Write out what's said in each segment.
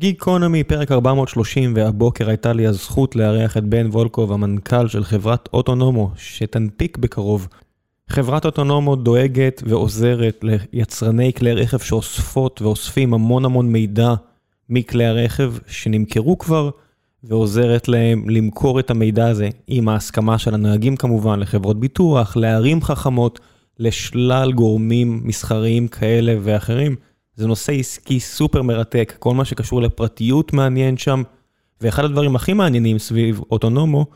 גיקונומי, פרק 430, והבוקר הייתה לי הזכות לארח את בן וולקוב, המנכ"ל של חברת אוטונומו, שתנפיק בקרוב. חברת אוטונומו דואגת ועוזרת ליצרני כלי רכב שאוספות ואוספים המון המון מידע מכלי הרכב שנמכרו כבר, ועוזרת להם למכור את המידע הזה עם ההסכמה של הנהגים כמובן, לחברות ביטוח, לערים חכמות, לשלל גורמים מסחריים כאלה ואחרים. זה נושא עסקי סופר מרתק, כל מה שקשור לפרטיות מעניין שם, ואחד הדברים הכי מעניינים סביב אוטונומו,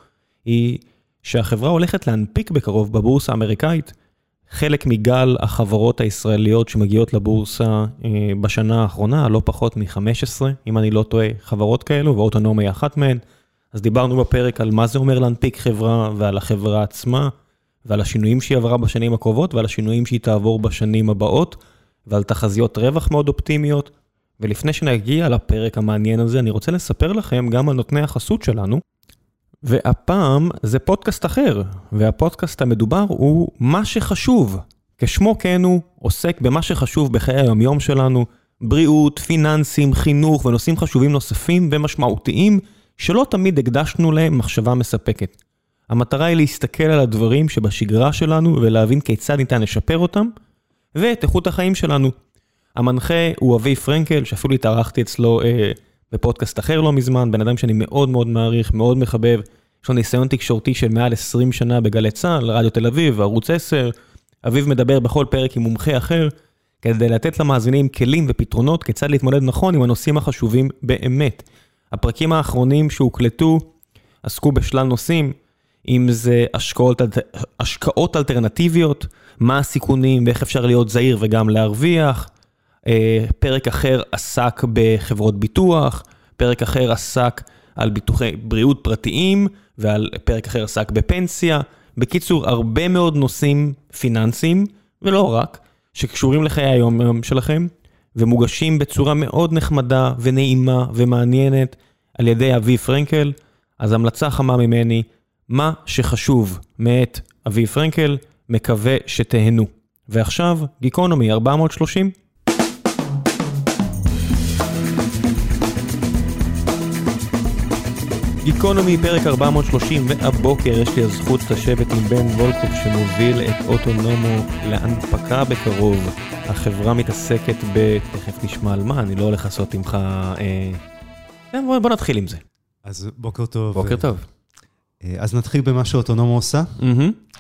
היא שהחברה הולכת להנפיק בקרוב בבורסה האמריקאית, חלק מגל החברות הישראליות שמגיעות לבורסה אה, בשנה האחרונה, לא פחות מ-15, אם אני לא טועה, חברות כאלו, ואוטונומו היא אחת מהן. אז דיברנו בפרק על מה זה אומר להנפיק חברה ועל החברה עצמה, ועל השינויים שהיא עברה בשנים הקרובות ועל השינויים שהיא תעבור בשנים הבאות. ועל תחזיות רווח מאוד אופטימיות. ולפני שנגיע לפרק המעניין הזה, אני רוצה לספר לכם גם על נותני החסות שלנו. והפעם זה פודקאסט אחר, והפודקאסט המדובר הוא מה שחשוב. כשמו כן הוא, עוסק במה שחשוב בחיי היומיום שלנו, בריאות, פיננסים, חינוך ונושאים חשובים נוספים ומשמעותיים, שלא תמיד הקדשנו להם מחשבה מספקת. המטרה היא להסתכל על הדברים שבשגרה שלנו ולהבין כיצד ניתן לשפר אותם, ואת איכות החיים שלנו. המנחה הוא אבי פרנקל, שאפילו התארחתי אצלו אה, בפודקאסט אחר לא מזמן, בן אדם שאני מאוד מאוד מעריך, מאוד מחבב. יש לו ניסיון תקשורתי של מעל 20 שנה בגלי צה"ל, רדיו תל אביב, ערוץ 10. אביב מדבר בכל פרק עם מומחה אחר, כדי לתת למאזינים כלים ופתרונות כיצד להתמודד נכון עם הנושאים החשובים באמת. הפרקים האחרונים שהוקלטו עסקו בשלל נושאים, אם זה השקעות, השקעות אלטרנטיביות, מה הסיכונים ואיך אפשר להיות זהיר וגם להרוויח. אה, פרק אחר עסק בחברות ביטוח, פרק אחר עסק על ביטוחי בריאות פרטיים, ועל פרק אחר עסק בפנסיה. בקיצור, הרבה מאוד נושאים פיננסיים, ולא רק, שקשורים לחיי היום שלכם, ומוגשים בצורה מאוד נחמדה ונעימה ומעניינת על ידי אבי פרנקל. אז המלצה חמה ממני, מה שחשוב מאת אבי פרנקל, מקווה שתהנו. ועכשיו, גיקונומי 430. גיקונומי פרק 430, והבוקר יש לי הזכות לשבת עם בן וולקוב שמוביל את אוטונומו להנפקה בקרוב. החברה מתעסקת ב... תכף נשמע על מה, אני לא הולך לעשות עמך... אה... בוא, בוא נתחיל עם זה. אז בוקר טוב. בוקר טוב. אה, אז נתחיל במה שאוטונומו עושה. Mm-hmm.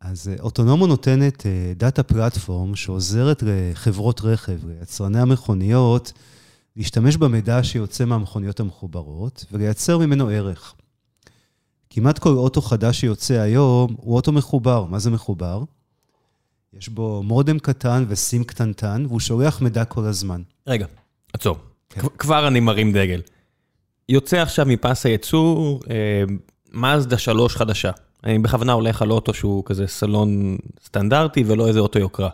אז אה, אוטונומו נותנת דאטה פלטפורם שעוזרת לחברות רכב, ליצרני המכוניות, להשתמש במידע שיוצא מהמכוניות המחוברות ולייצר ממנו ערך. כמעט כל אוטו חדש שיוצא היום הוא אוטו מחובר. מה זה מחובר? יש בו מודם קטן וסים קטנטן, והוא שולח מידע כל הזמן. רגע, עצור. כן. כבר אני מרים דגל. יוצא עכשיו מפס הייצור, אה, מאזדה 3 חדשה. אני בכוונה הולך על אוטו שהוא כזה סלון סטנדרטי ולא איזה אוטו יוקרה.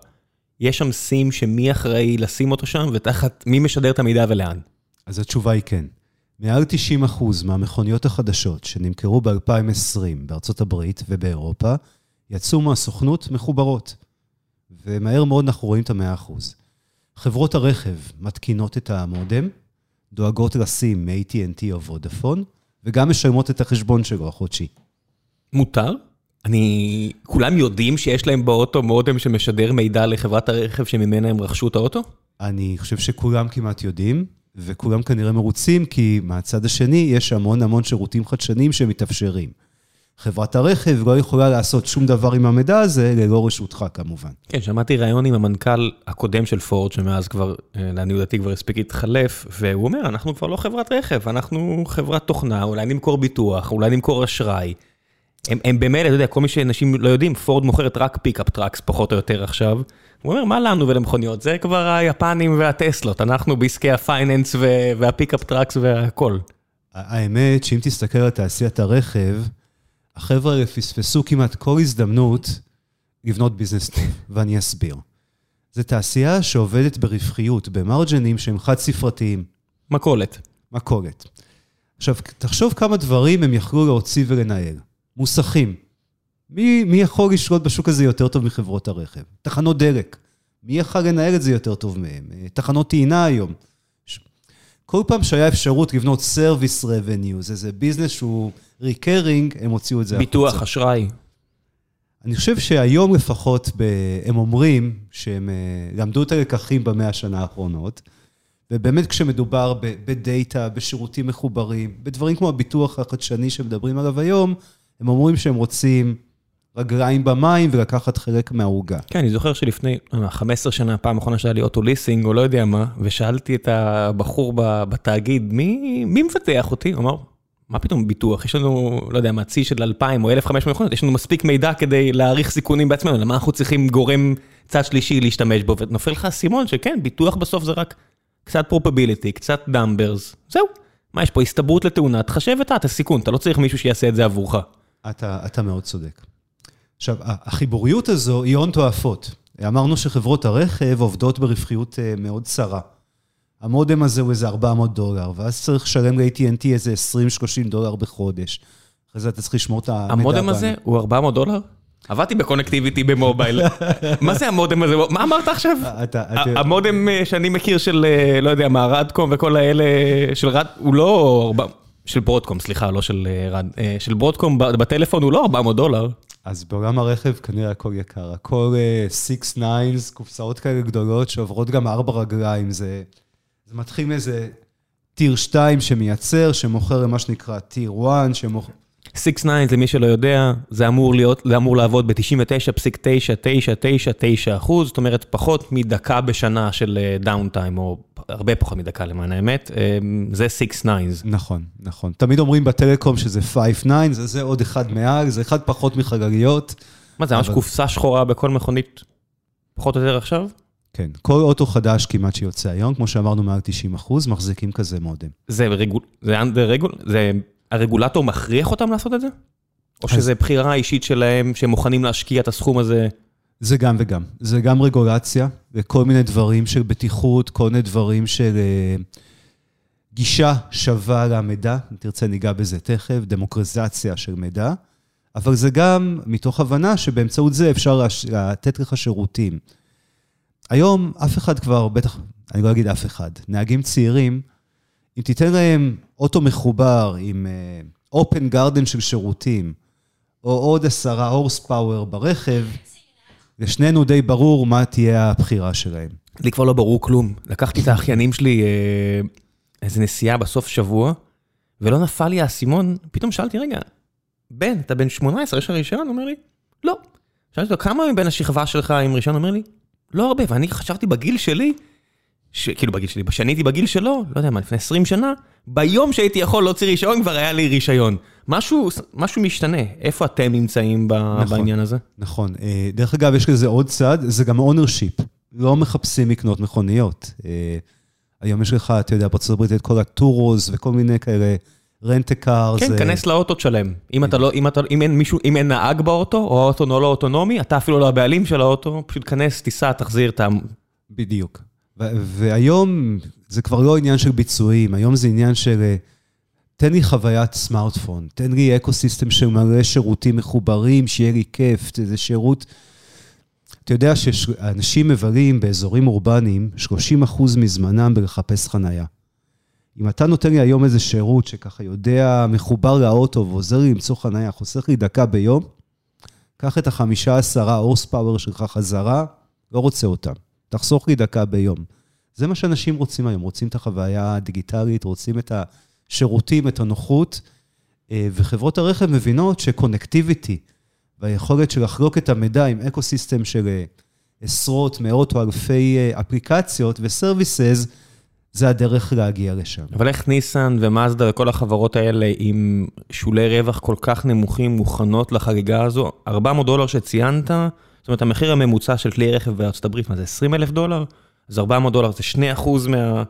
יש שם סים שמי אחראי לשים אותו שם ותחת מי משדר את המידע ולאן? אז התשובה היא כן. מעל 90% מהמכוניות החדשות שנמכרו ב-2020 בארצות הברית ובאירופה, יצאו מהסוכנות מחוברות. ומהר מאוד אנחנו רואים את ה-100%. חברות הרכב מתקינות את המודם, דואגות לשים מ-AT&T או וודאפון, וגם משלמות את החשבון שלו החודשי. מותר? אני... כולם יודעים שיש להם באוטו מודם שמשדר מידע לחברת הרכב שממנה הם רכשו את האוטו? אני חושב שכולם כמעט יודעים, וכולם כנראה מרוצים, כי מהצד השני יש המון המון שירותים חדשניים שמתאפשרים. חברת הרכב לא יכולה לעשות שום דבר עם המידע הזה ללא רשותך כמובן. כן, שמעתי ראיון עם המנכ"ל הקודם של פורד, שמאז כבר, אה, לעניות דעתי כבר הספיק להתחלף, והוא אומר, אנחנו כבר לא חברת רכב, אנחנו חברת תוכנה, אולי נמכור ביטוח, אולי נמכור אשראי. הם, הם במילא, אתה יודע, כל מי שאנשים לא יודעים, פורד מוכרת רק pickup trucks פחות או יותר עכשיו. הוא אומר, מה לנו ולמכוניות? זה כבר היפנים והטסלות, אנחנו בעסקי ה finance וה pickup trucks והכל. האמת, שאם תסתכל על תעשיית הרכב, החבר'ה האלה פספסו כמעט כל הזדמנות לבנות ביזנס טוב, ואני אסביר. זו תעשייה שעובדת ברווחיות, במרג'נים שהם חד-ספרתיים. מכולת. מכולת. עכשיו, תחשוב כמה דברים הם יכלו להוציא ולנהל. מוסכים. מי, מי יכול לשלוט בשוק הזה יותר טוב מחברות הרכב? תחנות דלק. מי יכול לנהל את זה יותר טוב מהם? תחנות טעינה היום. כל פעם שהיה אפשרות לבנות service revenues, איזה business שהוא recurring, הם הוציאו את זה ביטוח, החוצה. אשראי. אני חושב שהיום לפחות, ב... הם אומרים שהם אה, למדו את הלקחים במאה שנה האחרונות, ובאמת כשמדובר ב data, בשירותים מחוברים, בדברים כמו הביטוח החדשני שמדברים עליו היום, הם אומרים שהם רוצים רגליים במים ולקחת חלק מהעוגה. כן, אני זוכר שלפני 15 אה, שנה, פעם אחרונה שהיה לי אוטו ליסינג, או לא יודע מה, ושאלתי את הבחור בתאגיד, מי, מי מבטח אותי? הוא אמר, מה פתאום ביטוח? יש לנו, לא יודע, מה, צי של 2,000 או 1,500 מכוניות, יש לנו מספיק מידע כדי להעריך סיכונים בעצמנו, למה אנחנו צריכים גורם צד שלישי להשתמש בו? ונופל לך אסימון שכן, ביטוח בסוף זה רק קצת probability, קצת the numbers, זהו. מה יש פה, הסתברות לתאונה, תחשב את הסיכון, אתה לא צריך מישהו שיעשה את זה עבורך. אתה, אתה מאוד צודק. עכשיו, החיבוריות הזו היא הון תועפות. אמרנו שחברות הרכב עובדות ברווחיות אה, מאוד צרה. המודם הזה הוא איזה 400 דולר, ואז צריך לשלם ל-AT&T איזה 20-30 דולר בחודש. אחרי זה אתה צריך לשמור את המידע. המודם הזה הוא 400 דולר? עבדתי בקונקטיביטי במובייל. מה זה המודם הזה? מה אמרת עכשיו? המודם אה, שאני מכיר של, אה, לא יודע מה, רדקום וכל האלה, של רד... הוא לא... של ברודקום, סליחה, לא של רד... של ברודקום בטלפון הוא לא 400 דולר. אז בעולם הרכב כנראה הכל יקר. הכל 6 uh, 9 קופסאות כאלה גדולות שעוברות גם ארבע רגליים. זה, זה מתחיל מאיזה טיר 2 שמייצר, שמוכר למה שנקרא טיר 1, שמוכר... 6-9, למי שלא יודע, זה אמור להיות, זה אמור לעבוד ב-99.9999 אחוז, זאת אומרת, פחות מדקה בשנה של דאונטיים, או הרבה פחות מדקה למען האמת, זה 6-9. נכון, נכון. תמיד אומרים בטלקום שזה 5-9, זה, זה עוד אחד מעל, זה אחד פחות מחגגיות. מה זה, ממש אבל... קופסה שחורה בכל מכונית, פחות או יותר עכשיו? כן, כל אוטו חדש כמעט שיוצא היום, כמו שאמרנו, מעל 90 אחוז, מחזיקים כזה מודם. זה רגול... זה under רגול... זה... הרגולטור מכריח אותם לעשות את זה? או שזה בחירה אישית שלהם, שהם מוכנים להשקיע את הסכום הזה? זה גם וגם. זה גם רגולציה, וכל מיני דברים של בטיחות, כל מיני דברים של אה, גישה שווה למידע, אם תרצה ניגע בזה תכף, דמוקרטיזציה של מידע, אבל זה גם מתוך הבנה שבאמצעות זה אפשר לתת לך שירותים. היום אף אחד כבר, בטח, אני לא אגיד אף אחד, נהגים צעירים, אם תיתן להם אוטו מחובר עם אופן uh, גרדן של שירותים, או עוד עשרה הורס פאוור ברכב, לשנינו די ברור מה תהיה הבחירה שלהם. לי כבר לא ברור כלום. לקחתי את האחיינים שלי אה, איזה נסיעה בסוף שבוע, ולא נפל לי האסימון, פתאום שאלתי, רגע, בן, אתה בן 18, יש לך רישיון? הוא אומר לי, לא. שאלתי אותו, כמה מבין השכבה שלך עם רישיון? הוא אומר לי, לא הרבה, ואני חשבתי בגיל שלי. כאילו בגיל שלי, כשאני הייתי בגיל שלו, לא יודע מה, לפני 20 שנה, ביום שהייתי יכול להוציא רישיון כבר היה לי רישיון. משהו, משהו משתנה, איפה אתם נמצאים ב... נכון, בעניין הזה? נכון, אה, דרך אגב, יש לזה עוד צד, זה גם ownership. לא מחפשים לקנות מכוניות. אה, היום יש לך, אתה יודע, בארצות הברית את כל הטורוז וכל מיני כאלה. rent a car. כן, כנס לאוטו שלהם. אם אתה לא, אם אתה, אם אין מישהו, אם אין נהג באוטו, או האוטו לא אוטונומי, אתה אפילו לא הבעלים של האוטו, פשוט כנס, תיסע, תחזיר את ה... בדיוק. והיום זה כבר לא עניין של ביצועים, היום זה עניין של אה, תן לי חוויית סמארטפון, תן לי אקו סיסטם של מלא שירותים מחוברים, שיהיה לי כיף, זה שירות... אתה יודע שאנשים מבלים באזורים אורבניים 30% מזמנם בלחפש חנייה. אם אתה נותן לי היום איזה שירות שככה יודע, מחובר לאוטו ועוזר לי למצוא חנייה, חוסך לי דקה ביום, קח את החמישה עשרה הורס פאוור שלך חזרה, לא רוצה אותם. תחסוך לי דקה ביום. זה מה שאנשים רוצים היום, רוצים את החוויה הדיגיטלית, רוצים את השירותים, את הנוחות, אה, וחברות הרכב מבינות ש connectivity והיכולת של לחלוק את המידע עם ecosystem של אה, עשרות, מאות או אלפי אה, אפליקציות ו services, זה הדרך להגיע לשם. אבל איך ניסן ומאזדה וכל החברות האלה עם שולי רווח כל כך נמוכים מוכנות לחגיגה הזו? 400 דולר שציינת, זאת אומרת, המחיר הממוצע של כלי רכב בארצות הברית, מה זה 20 אלף דולר? אז 400 דולר זה 2 אחוז מה,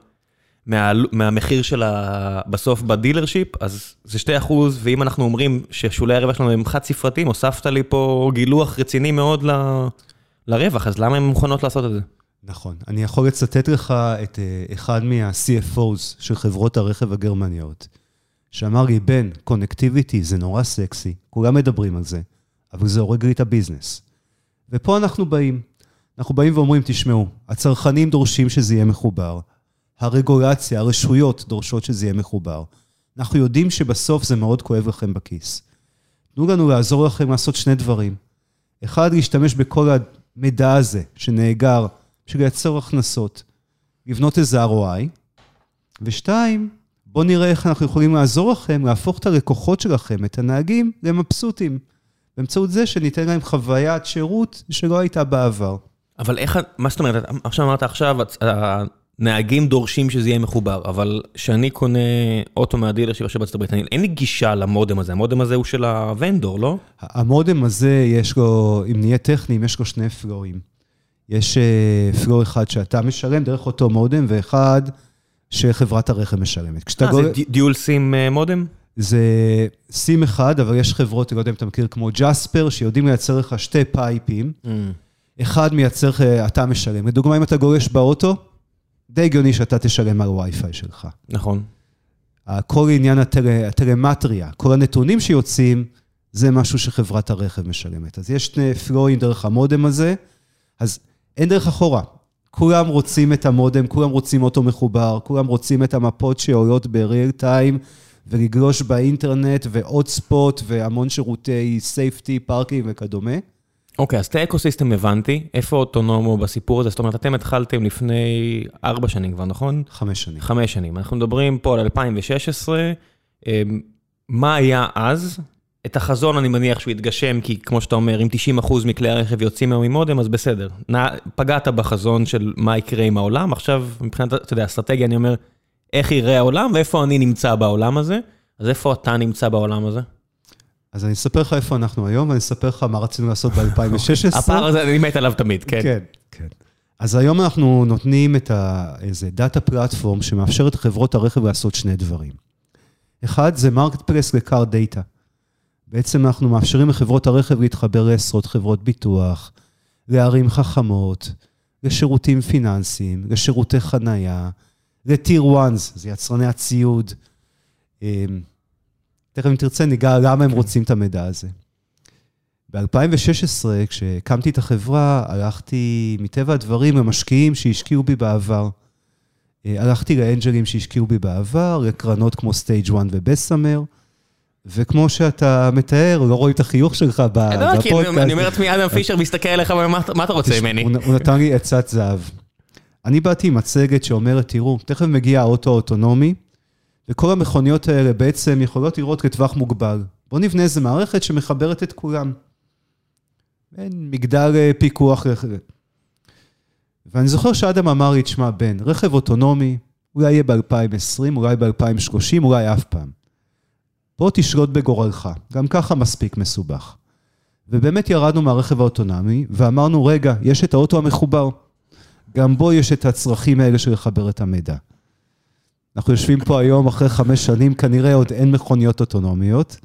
מה, מהמחיר של ה... בסוף ב dealership, אז זה 2 אחוז, ואם אנחנו אומרים ששולי הרווח שלנו הם חד ספרתיים, הוספת לי פה גילוח רציני מאוד ל, לרווח, אז למה הן מוכנות לעשות את זה? נכון. אני יכול לצטט לך את אה, אחד מה-CFOs של חברות הרכב הגרמניות, שאמר לי, בן, connectivity זה נורא סקסי, כולם מדברים על זה, אבל זה הורג לי את הביזנס. ופה אנחנו באים. אנחנו באים ואומרים, תשמעו, הצרכנים דורשים שזה יהיה מחובר. הרגולציה, הרשויות דורשות שזה יהיה מחובר. אנחנו יודעים שבסוף זה מאוד כואב לכם בכיס. תנו לנו לעזור לכם לעשות שני דברים. אחד, להשתמש בכל המידע הזה שנאגר בשביל לייצר הכנסות, לבנות איזה ROI, ושתיים, בואו נראה איך אנחנו יכולים לעזור לכם להפוך את הלקוחות שלכם, את הנהגים, למבסוטים, באמצעות זה שניתן להם חוויית שירות שלא הייתה בעבר. אבל איך, מה זאת אומרת, מה שאמרת עכשיו, הנהגים דורשים שזה יהיה מחובר, אבל כשאני קונה אוטו מהדילר שיושב בארצות הברית, אין לי גישה למודם הזה, המודם הזה הוא של הוונדור, לא? המודם הזה, יש לו, אם נהיה טכניים, יש לו שני פלואים. יש פלואו אחד שאתה משלם דרך אותו מודם, ואחד שחברת הרכב משלמת. אה, זה דיול סים מודם? זה סים אחד, אבל יש חברות, אני לא יודע אם אתה מכיר, כמו ג'ספר, שיודעים לייצר לך שתי פייפים. Mm. אחד מייצר, אתה משלם. לדוגמה, אם אתה גולש באוטו, די הגיוני שאתה תשלם על וי-פיי שלך. נכון. כל עניין הטל... הטלמטריה, כל הנתונים שיוצאים, זה משהו שחברת הרכב משלמת. אז יש שני פלואים דרך המודם הזה, אז אין דרך אחורה. כולם רוצים את המודם, כולם רוצים אותו מחובר, כולם רוצים את המפות שעולות בריאל טיים, ולגלוש באינטרנט, ועוד ספוט, והמון שירותי safety, פארקים וכדומה. אוקיי, אז את ה ecosystem הבנתי, איפה אוטונומו בסיפור הזה? זאת אומרת, אתם התחלתם לפני ארבע שנים כבר, נכון? חמש שנים. חמש שנים. אנחנו מדברים פה על 2016. אמ, מה היה אז? את החזון אני מניח שהוא יתגשם, כי כמו שאתה אומר, אם 90% מכלי הרכב יוצאים היום עם מודם, אז בסדר. פגעת בחזון של מה יקרה עם העולם, עכשיו מבחינת, אתה יודע, אסטרטגיה, אני אומר, איך יראה העולם ואיפה אני נמצא בעולם הזה. אז איפה אתה נמצא בעולם הזה? אז אני אספר לך איפה אנחנו היום, ואני אספר לך מה רצינו לעשות ב-2016. הפער הזה, אני מת עליו תמיד, כן. כן, כן. אז היום אנחנו נותנים את ה... איזה data platform שמאפשר לחברות הרכב לעשות שני דברים. אחד, זה marketplace ל car data. בעצם אנחנו מאפשרים לחברות הרכב להתחבר לעשרות חברות ביטוח, לערים חכמות, לשירותים פיננסיים, לשירותי חנייה, לטיר 1, זה יצרני הציוד. אמ, תכף אם תרצה ניגע למה הם רוצים את המידע הזה. ב-2016, כשהקמתי את החברה, הלכתי מטבע הדברים למשקיעים שהשקיעו בי בעבר. אה, הלכתי לאנג'לים שהשקיעו בי בעבר, לקרנות כמו סטייג' 1 ובסאמר, וכמו שאתה מתאר, לא רואים את החיוך שלך בפודקאסט. אני אומר לעצמי, אדם פישר מסתכל עליך ואומר, מה אתה רוצה ממני? הוא נתן לי עצת זהב. אני באתי עם מצגת שאומרת, תראו, תכף מגיע האוטו האוטונומי, וכל המכוניות האלה בעצם יכולות לראות כטווח מוגבל. בואו נבנה איזה מערכת שמחברת את כולם. אין מגדל אה, פיקוח. ואני זוכר שאדם אמר לי, תשמע, בן, רכב אוטונומי, אולי יהיה ב-2020, אולי ב-2030, אולי אף פעם. בוא תשלוט בגורלך, גם ככה מספיק מסובך. ובאמת ירדנו מהרכב האוטונומי, ואמרנו, רגע, יש את האוטו המחובר. גם בו יש את הצרכים האלה של לחבר את המידע. אנחנו יושבים פה היום אחרי חמש שנים, כנראה עוד אין מכוניות אוטונומיות.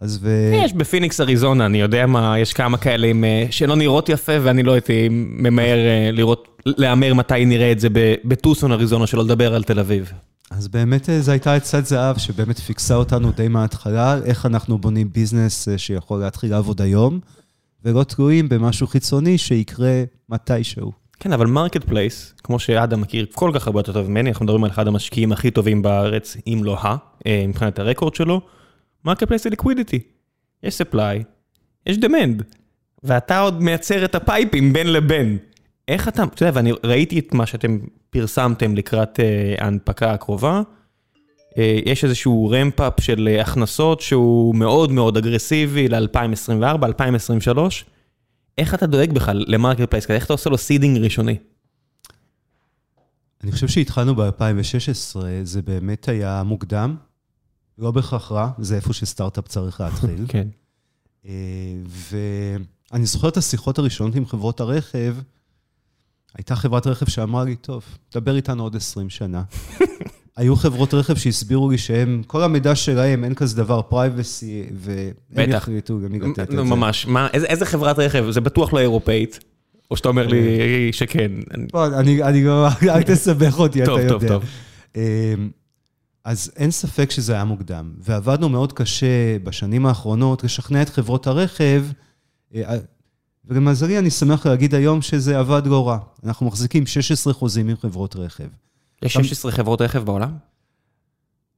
אז ו... יש בפיניקס אריזונה, אני יודע מה, יש כמה כאלה עם, אה, שלא נראות יפה, ואני לא הייתי ממהר אה, לראות, להמר מתי נראה את זה בטוסון אריזונה, שלא לדבר על תל אביב. אז באמת אה, זו הייתה עצת זהב שבאמת פיקסה אותנו די מההתחלה, איך אנחנו בונים business שיכול להתחיל לעבוד היום, ולא תלויים במשהו חיצוני שיקרה מתישהו. כן, אבל marketplace, כמו שאדם מכיר כל כך הרבה יותר טוב ממני, אנחנו מדברים על אחד המשקיעים הכי טובים בארץ, אם לא ה, אה, מבחינת ה record שלו, marketplace זה liquidity. יש supply, יש demand, ואתה עוד מייצר את הפייפים בין לבין. איך אתה, אתה יודע, ואני ראיתי את מה שאתם פרסמתם לקראת uh, ההנפקה הקרובה, uh, יש איזשהו ramp-up של הכנסות שהוא מאוד מאוד אגרסיבי ל-2024, 2023. איך אתה דואג בכלל ל marketplace כזה? איך אתה עושה לו seeding ראשוני? אני חושב שהתחלנו ב-2016, זה באמת היה מוקדם, לא בהכרח רע, זה איפה שסטארט-אפ צריך להתחיל. כן. אה, ואני זוכר את השיחות הראשונות עם חברות הרכב, הייתה חברת רכב שאמרה לי, טוב, דבר איתנו עוד 20 שנה. היו חברות רכב שהסבירו לי שהם, כל המידע שלהם, אין כזה דבר פרייבסי, והם יחליטו גם לתת את זה. ממש, מה, איזה, איזה חברת רכב? זה בטוח לא אירופאית. או שאתה אומר לי אה. שכן. אני, אני לא, אל תסבך אותי, אתה יודע. טוב, טוב, טוב. אמ, אז אין ספק שזה היה מוקדם, ועבדנו מאוד קשה בשנים האחרונות לשכנע את חברות הרכב, אה, ולמזלי אני שמח להגיד היום שזה עבד לא רע. אנחנו מחזיקים 16 חוזים עם חברות רכב. יש 16 חברות רכב בעולם?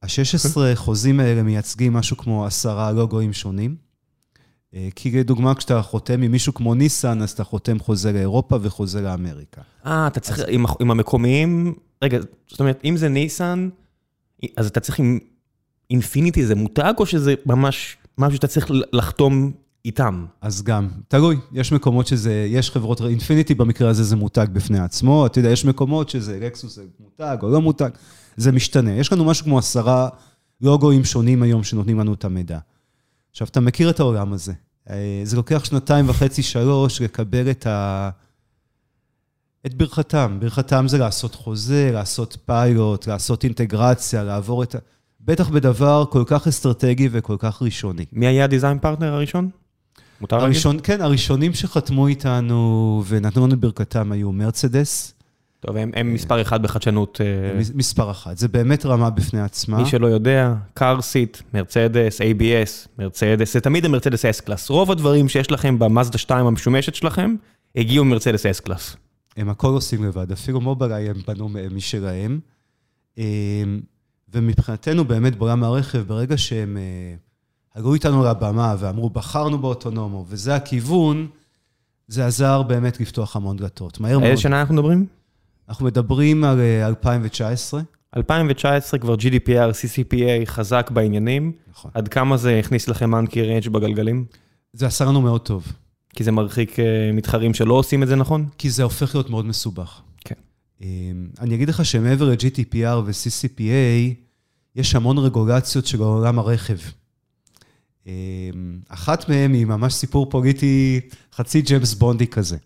ה-16 חוזים האלה מייצגים משהו כמו עשרה לוגוים שונים. אה, כי לדוגמה, כשאתה חותם עם מישהו כמו ניסן, אז אתה חותם חוזה לאירופה וחוזה לאמריקה. אה, אתה צריך, עם, עם המקומיים, רגע, זאת אומרת, אם זה ניסן, אז אתה צריך עם אינפיניטי, זה מותג, או שזה ממש משהו שאתה צריך לחתום איתם? אז גם, תלוי, יש מקומות שזה, יש חברות, אינפיניטי במקרה הזה זה מותג בפני עצמו, אתה יודע, יש מקומות שזה רקסוס זה מותג או לא מותג, זה משתנה. יש לנו משהו כמו עשרה לוגוים שונים היום שנותנים לנו את המידע. עכשיו, אתה מכיר את העולם הזה. אה, זה לוקח שנתיים וחצי, שלוש, לקבל את ה... את ברכתם. ברכתם זה לעשות חוזה, לעשות פיילוט, לעשות אינטגרציה, לעבור את ה... בטח בדבר כל כך אסטרטגי וכל כך ראשוני. מי היה ה design partner הראשון? מותר להגיד? הראשון, כן, הראשונים שחתמו איתנו ונתנו לנו ברכתם היו מרצדס. טוב, הם, הם מספר אחד בחדשנות. אה, מספר אחד, זה באמת רמה בפני עצמה. מי שלא יודע, car seat, מרצדס, ABS, מרצדס, זה תמיד המרצדס S-Class. רוב הדברים שיש לכם במאזדה 2 המשומשת שלכם, הגיעו ממרצדס S-Class. הם הכל עושים לבד, אפילו מובילאיי הם בנו משלהם. אמ, ומבחינתנו, באמת, בעולם הרכב, ברגע שהם אה, עלו איתנו לבמה ואמרו, בחרנו באוטונומו, וזה הכיוון, זה עזר באמת לפתוח המון דלתות. מהר מאוד. איזה שנה אנחנו מדברים? אנחנו מדברים על 2019. אה, 2019 כבר GDPR, CCPA חזק בעניינים. נכון. עד כמה זה הכניס לכם אנקי ריינג' בגלגלים? זה עשה לנו מאוד טוב. כי זה מרחיק אה, מתחרים שלא עושים את זה נכון? כי זה הופך להיות מאוד מסובך. כן. אני אגיד לך שמעבר ל-GDPR ו-CCPA, יש המון רגולציות של עולם הרכב. אחת מהן היא ממש סיפור פוליטי, חצי ג'יימס בונדי כזה.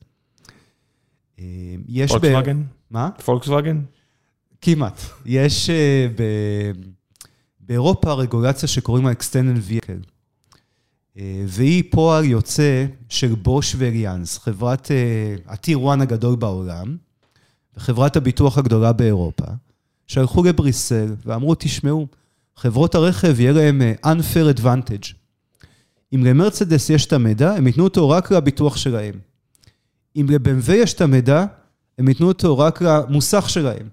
יש פולקסווגן? מה? פולקסווגן? כמעט. יש אה, באירופה רגולציה שקוראים לה Extended Vehicle. אה, והיא פועל יוצא של בוש ואליאנס, חברת הטיר 1 הגדול בעולם, וחברת הביטוח הגדולה באירופה. שהלכו לבריסל ואמרו, תשמעו, חברות הרכב יהיה להם אה, unfair advantage. אם למרצדס יש את המידע, הם ייתנו אותו רק לביטוח שלהם. אם לבמ"ו יש את המידע, הם ייתנו אותו רק למוסך שלהם.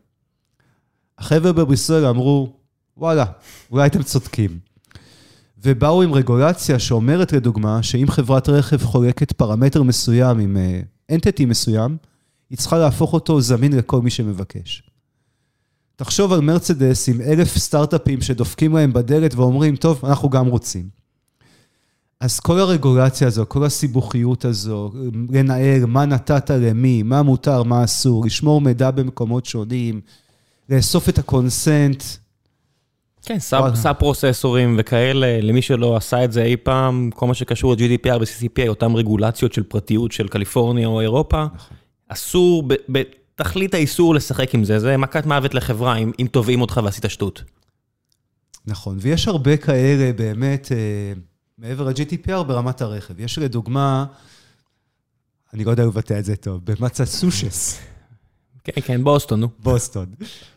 החבר'ה בבריסל אמרו, וואלה, אולי אתם צודקים. ובאו עם רגולציה שאומרת, לדוגמה, שאם חברת רכב חולקת פרמטר מסוים עם entity אה, מסוים, היא צריכה להפוך אותו זמין לכל מי שמבקש. תחשוב על מרצדס עם אלף סטארט-אפים שדופקים להם בדלת ואומרים, טוב, אנחנו גם רוצים. אז כל הרגולציה הזו, כל הסיבוכיות הזו, לנהל מה נתת למי, מה מותר, מה אסור, לשמור מידע במקומות שונים, לאסוף את ה consent. כן, sub processorים וכאלה, למי שלא עשה את זה אי פעם, כל מה שקשור ל-GDPR ו-CCPA, אותן רגולציות של פרטיות של קליפורניה או אירופה, נכון. אסור תכלית האיסור לשחק עם זה, זה מכת מוות לחברה אם, אם תובעים אותך ועשית שטות. נכון, ויש הרבה כאלה באמת, אה, מעבר ל-GTPR ברמת הרכב. יש לדוגמה, אני לא יודע לבטא את זה טוב, במצסושס. כן, כן, בוסטון, נו. בוסטון.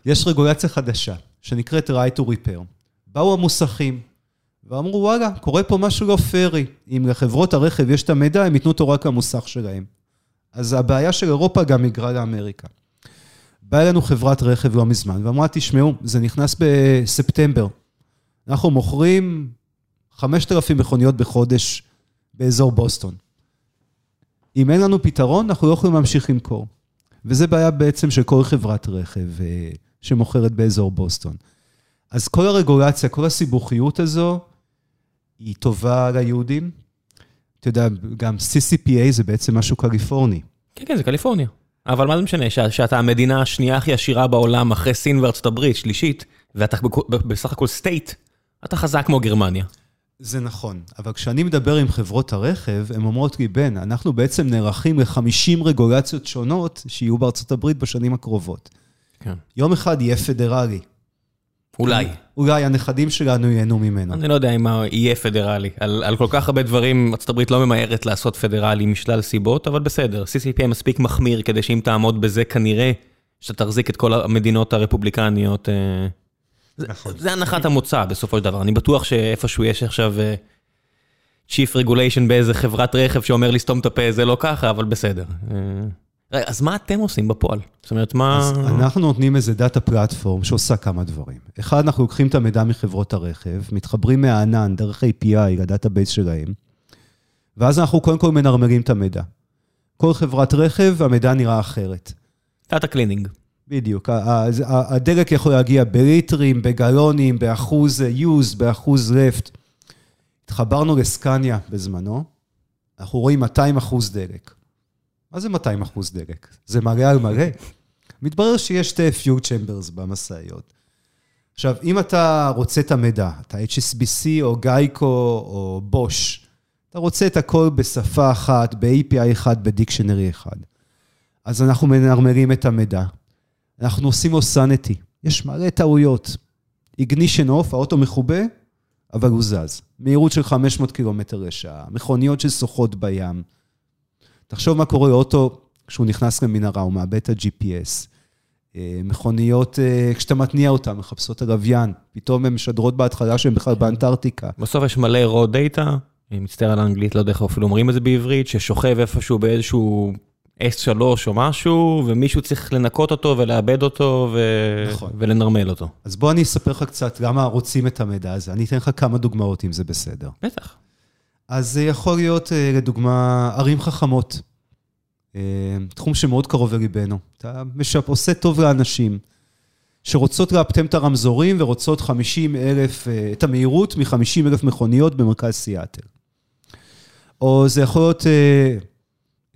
יש רגולציה חדשה, שנקראת right to repair. באו המוסכים, ואמרו, וואלה, קורה פה משהו לא פיירי. אם לחברות הרכב יש את המידע, הם ייתנו אותו רק למוסך שלהם. אז הבעיה של אירופה גם היגרה לאמריקה. באה אלינו חברת רכב לא מזמן, ואמרה, תשמעו, זה נכנס בספטמבר. אנחנו מוכרים 5,000 מכוניות בחודש באזור בוסטון. אם אין לנו פתרון, אנחנו לא יכולים להמשיך למכור. וזה בעיה בעצם של כל חברת רכב אה, שמוכרת באזור בוסטון. אז כל הרגולציה, כל הסיבוכיות הזו, היא טובה ליהודים, אתה יודע, גם CCPA זה בעצם משהו קליפורני. כן, כן, זה קליפורניה. אבל מה זה משנה, ש, שאתה המדינה השנייה הכי עשירה בעולם אחרי סין וארצות הברית, שלישית, ואתה בסך הכל סטייט, אתה חזק כמו גרמניה. זה נכון, אבל כשאני מדבר עם חברות הרכב, הן אומרות לי, בן, אנחנו בעצם נערכים ל-50 רגולציות שונות שיהיו בארצות הברית בשנים הקרובות. כן. יום אחד יהיה פדרלי. אולי. אולי הנכדים שלנו ייהנו ממנו. אני לא יודע אם יהיה פדרלי. על, על כל כך הרבה דברים, ארה"ב לא ממהרת לעשות פדרלי משלל סיבות, אבל בסדר, CCPA מספיק מחמיר כדי שאם תעמוד בזה, כנראה שאתה תחזיק את כל המדינות הרפובליקניות. נכון. זה הנחת המוצא בסופו של דבר. אני בטוח שאיפשהו יש עכשיו אה, Chief Regulation באיזה חברת רכב שאומר לסתום את הפה, זה לא ככה, אבל בסדר. רגע, אז מה אתם עושים בפועל? זאת אומרת, מה... אז אנחנו נותנים איזה data platform שעושה כמה דברים. אחד, אנחנו לוקחים את המידע מחברות הרכב, מתחברים מהענן דרך API ל database שלהם, ואז אנחנו קודם כל מנרמלים את המידע. כל חברת רכב, המידע נראה אחרת. data cleaning. בדיוק. הדלק יכול להגיע בליטרים, בגלונים, באחוז use, באחוז left. התחברנו לסקאניה בזמנו, אנחנו רואים 200 אחוז דלק. מה זה 200 אחוז דלק? זה מלא על מלא. מתברר שיש שתי fuel chambers במשאיות. עכשיו, אם אתה רוצה את המידע, אתה HSBC או גייקו או בוש, אתה רוצה את הכל בשפה אחת, ב-API אחד, בדיקשנרי אחד. אז אנחנו מנרמרים את המידע. אנחנו עושים לו סאנטי. יש מלא טעויות. ignition off, האוטו מכובה, אבל הוא זז. מהירות של 500 קילומטר לשעה, מכוניות ששוחות בים. תחשוב מה קורה לאוטו כשהוא נכנס למנהרה, הוא מאבד את ה-GPS. אה, מכוניות, אה, כשאתה מתניע אותן, מחפשות הלוויין, פתאום הן משדרות בהתחלה שהן בכלל באנטארקטיקה. בסוף יש מלא raw data, אני מצטער על האנגלית, לא יודע איך אפילו אומרים את זה בעברית, ששוכב איפשהו באיזשהו S3 או משהו, ומישהו צריך לנקות אותו ולאבד אותו ו... נכון. ולנרמל אותו. אז בוא אני אספר לך קצת למה רוצים את המידע הזה. אני אתן לך כמה דוגמאות, אם זה בסדר. בטח. אז זה יכול להיות, אה, לדוגמה, ערים חכמות. אה, תחום שמאוד קרוב לליבנו. אתה משפ... עושה טוב לאנשים שרוצות לאפטם את הרמזורים ורוצות 50 אלף, אה, את המהירות מ-50 אלף מכוניות במרכז סיאטל. או זה יכול להיות אה,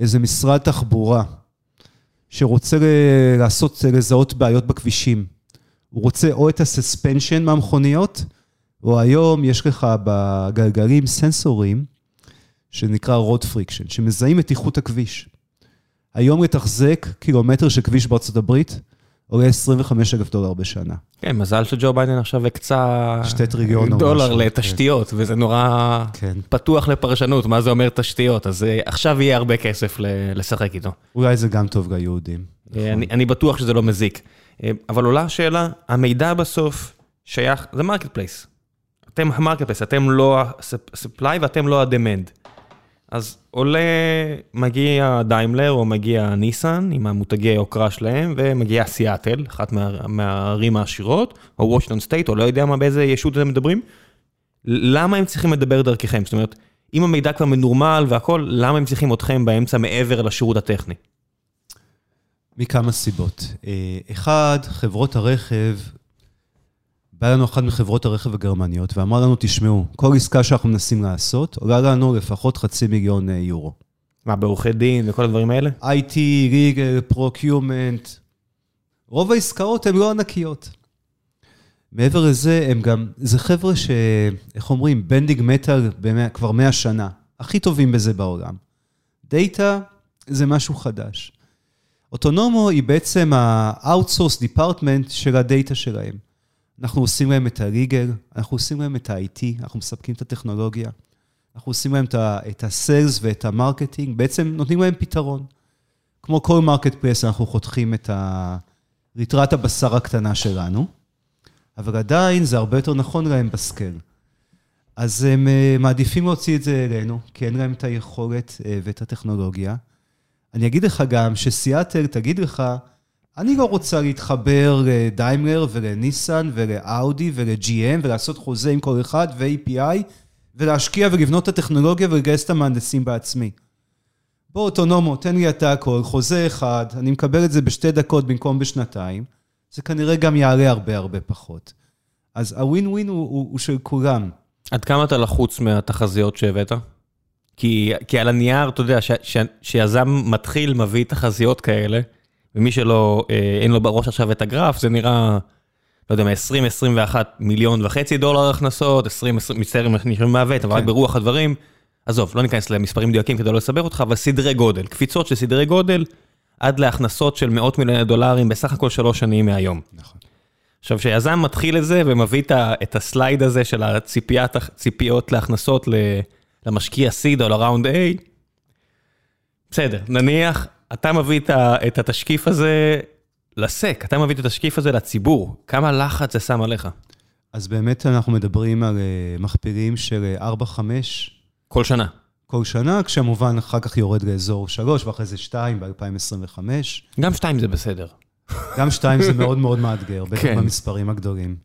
איזה משרד תחבורה שרוצה ל- לעשות, לזהות בעיות בכבישים. הוא רוצה או את ה suspension מהמכוניות, או היום יש לך בגלגלים סנסורים, שנקרא road friction, שמזהים את איכות הכביש. היום לתחזק קילומטר של כביש בארצות הברית עולה 25 אלף דולר בשנה. כן, מזל שג'ו ביידן עכשיו הקצה שתי טריליון דולר לתשתיות, וזה נורא כן. פתוח לפרשנות, מה זה אומר תשתיות, אז אה, עכשיו יהיה הרבה כסף לשחק איתו. אולי זה גם טוב ליהודים. אה, אני, אני בטוח שזה לא מזיק. אה, אבל עולה השאלה, המידע בסוף שייך, זה market place. אתם ה market place, אתם לא ה-supply ואתם לא ה-demand. אז עולה, מגיע דיימלר או מגיע ניסן עם המותגי יוקרה שלהם, ומגיע סיאטל, אחת מה, מהערים העשירות, או וושינגטון state, או לא יודע מה, באיזה ישות אתם מדברים. למה הם צריכים לדבר דרככם? זאת אומרת, אם המידע כבר מנורמל והכל, למה הם צריכים אתכם באמצע מעבר לשירות הטכני? מכמה סיבות. אה, אחד, חברות הרכב, בא לנו אחת מחברות הרכב הגרמניות ואמרה לנו, תשמעו, כל עסקה שאנחנו מנסים לעשות, עולה לנו לפחות חצי מיליון אה, יורו. מה, בעורכי דין וכל הדברים האלה? IT, legal, procurement, רוב העסקאות הן לא ענקיות. מעבר לזה, הם גם, זה חבר'ה ש... איך אומרים? bending metal כבר 100 שנה. הכי טובים בזה בעולם. דאטה זה משהו חדש. Otonomo היא בעצם ה-outsource department של הדאטה שלהם. אנחנו עושים להם את ה-legal, אנחנו עושים להם את ה-IT, אנחנו מספקים את הטכנולוגיה, אנחנו עושים להם את ה-sales ואת ה marketing, בעצם נותנים להם פתרון. כמו כל market place, אנחנו חותכים את ה... ליטרת הבשר הקטנה שלנו, אבל עדיין זה הרבה יותר נכון להם ב scale. אז הם אה, מעדיפים להוציא את זה אלינו, כי אין להם את היכולת אה, ואת הטכנולוגיה. אני אגיד לך גם שסיאטל תגיד לך, אני לא רוצה להתחבר לדיימלר ולניסן ולאאודי ול GM ולעשות חוזה עם כל אחד ו-API ולהשקיע ולבנות את הטכנולוגיה ולגייס את המהנדסים בעצמי. בוא, אוטונומו, תן לי אתה הכל, חוזה אחד, אני מקבל את זה בשתי דקות במקום בשנתיים, זה כנראה גם יעלה הרבה הרבה פחות. אז הווין ווין הוא, הוא, הוא של כולם. עד כמה אתה לחוץ מהתחזיות שהבאת? כי, כי על הנייר, אתה יודע, ש, ש, שיזם מתחיל מביא תחזיות כאלה, ומי שלא, אה, אין לו בראש עכשיו את הגרף, זה נראה, לא יודע, מ-20-21 מיליון וחצי דולר הכנסות, 20, 20 מצטער אם אני מעוות, אבל רק כן. ברוח הדברים. עזוב, לא ניכנס למספרים מדויקים כדי לא לסבר אותך, אבל סדרי גודל, קפיצות של סדרי גודל, עד להכנסות של מאות מיליוני דולרים בסך הכל שלוש שנים מהיום. נכון. עכשיו, כשיזם מתחיל את זה ומביא את הסלייד הזה של הציפיות להכנסות למשקיע סיד או לראונד A, בסדר, נניח, אתה מביא את התשקיף הזה לסק, אתה מביא את התשקיף הזה לציבור, כמה לחץ זה שם עליך? אז באמת אנחנו מדברים על אה, מכפילים של 4-5 כל שנה. כל שנה, כשהמובן אחר כך יורד לאזור 3 ואחרי זה 2 ב-2025. גם 2 זה בסדר. גם 2 זה מאוד מאוד מאתגר, בטח כן. במספרים הגדולים.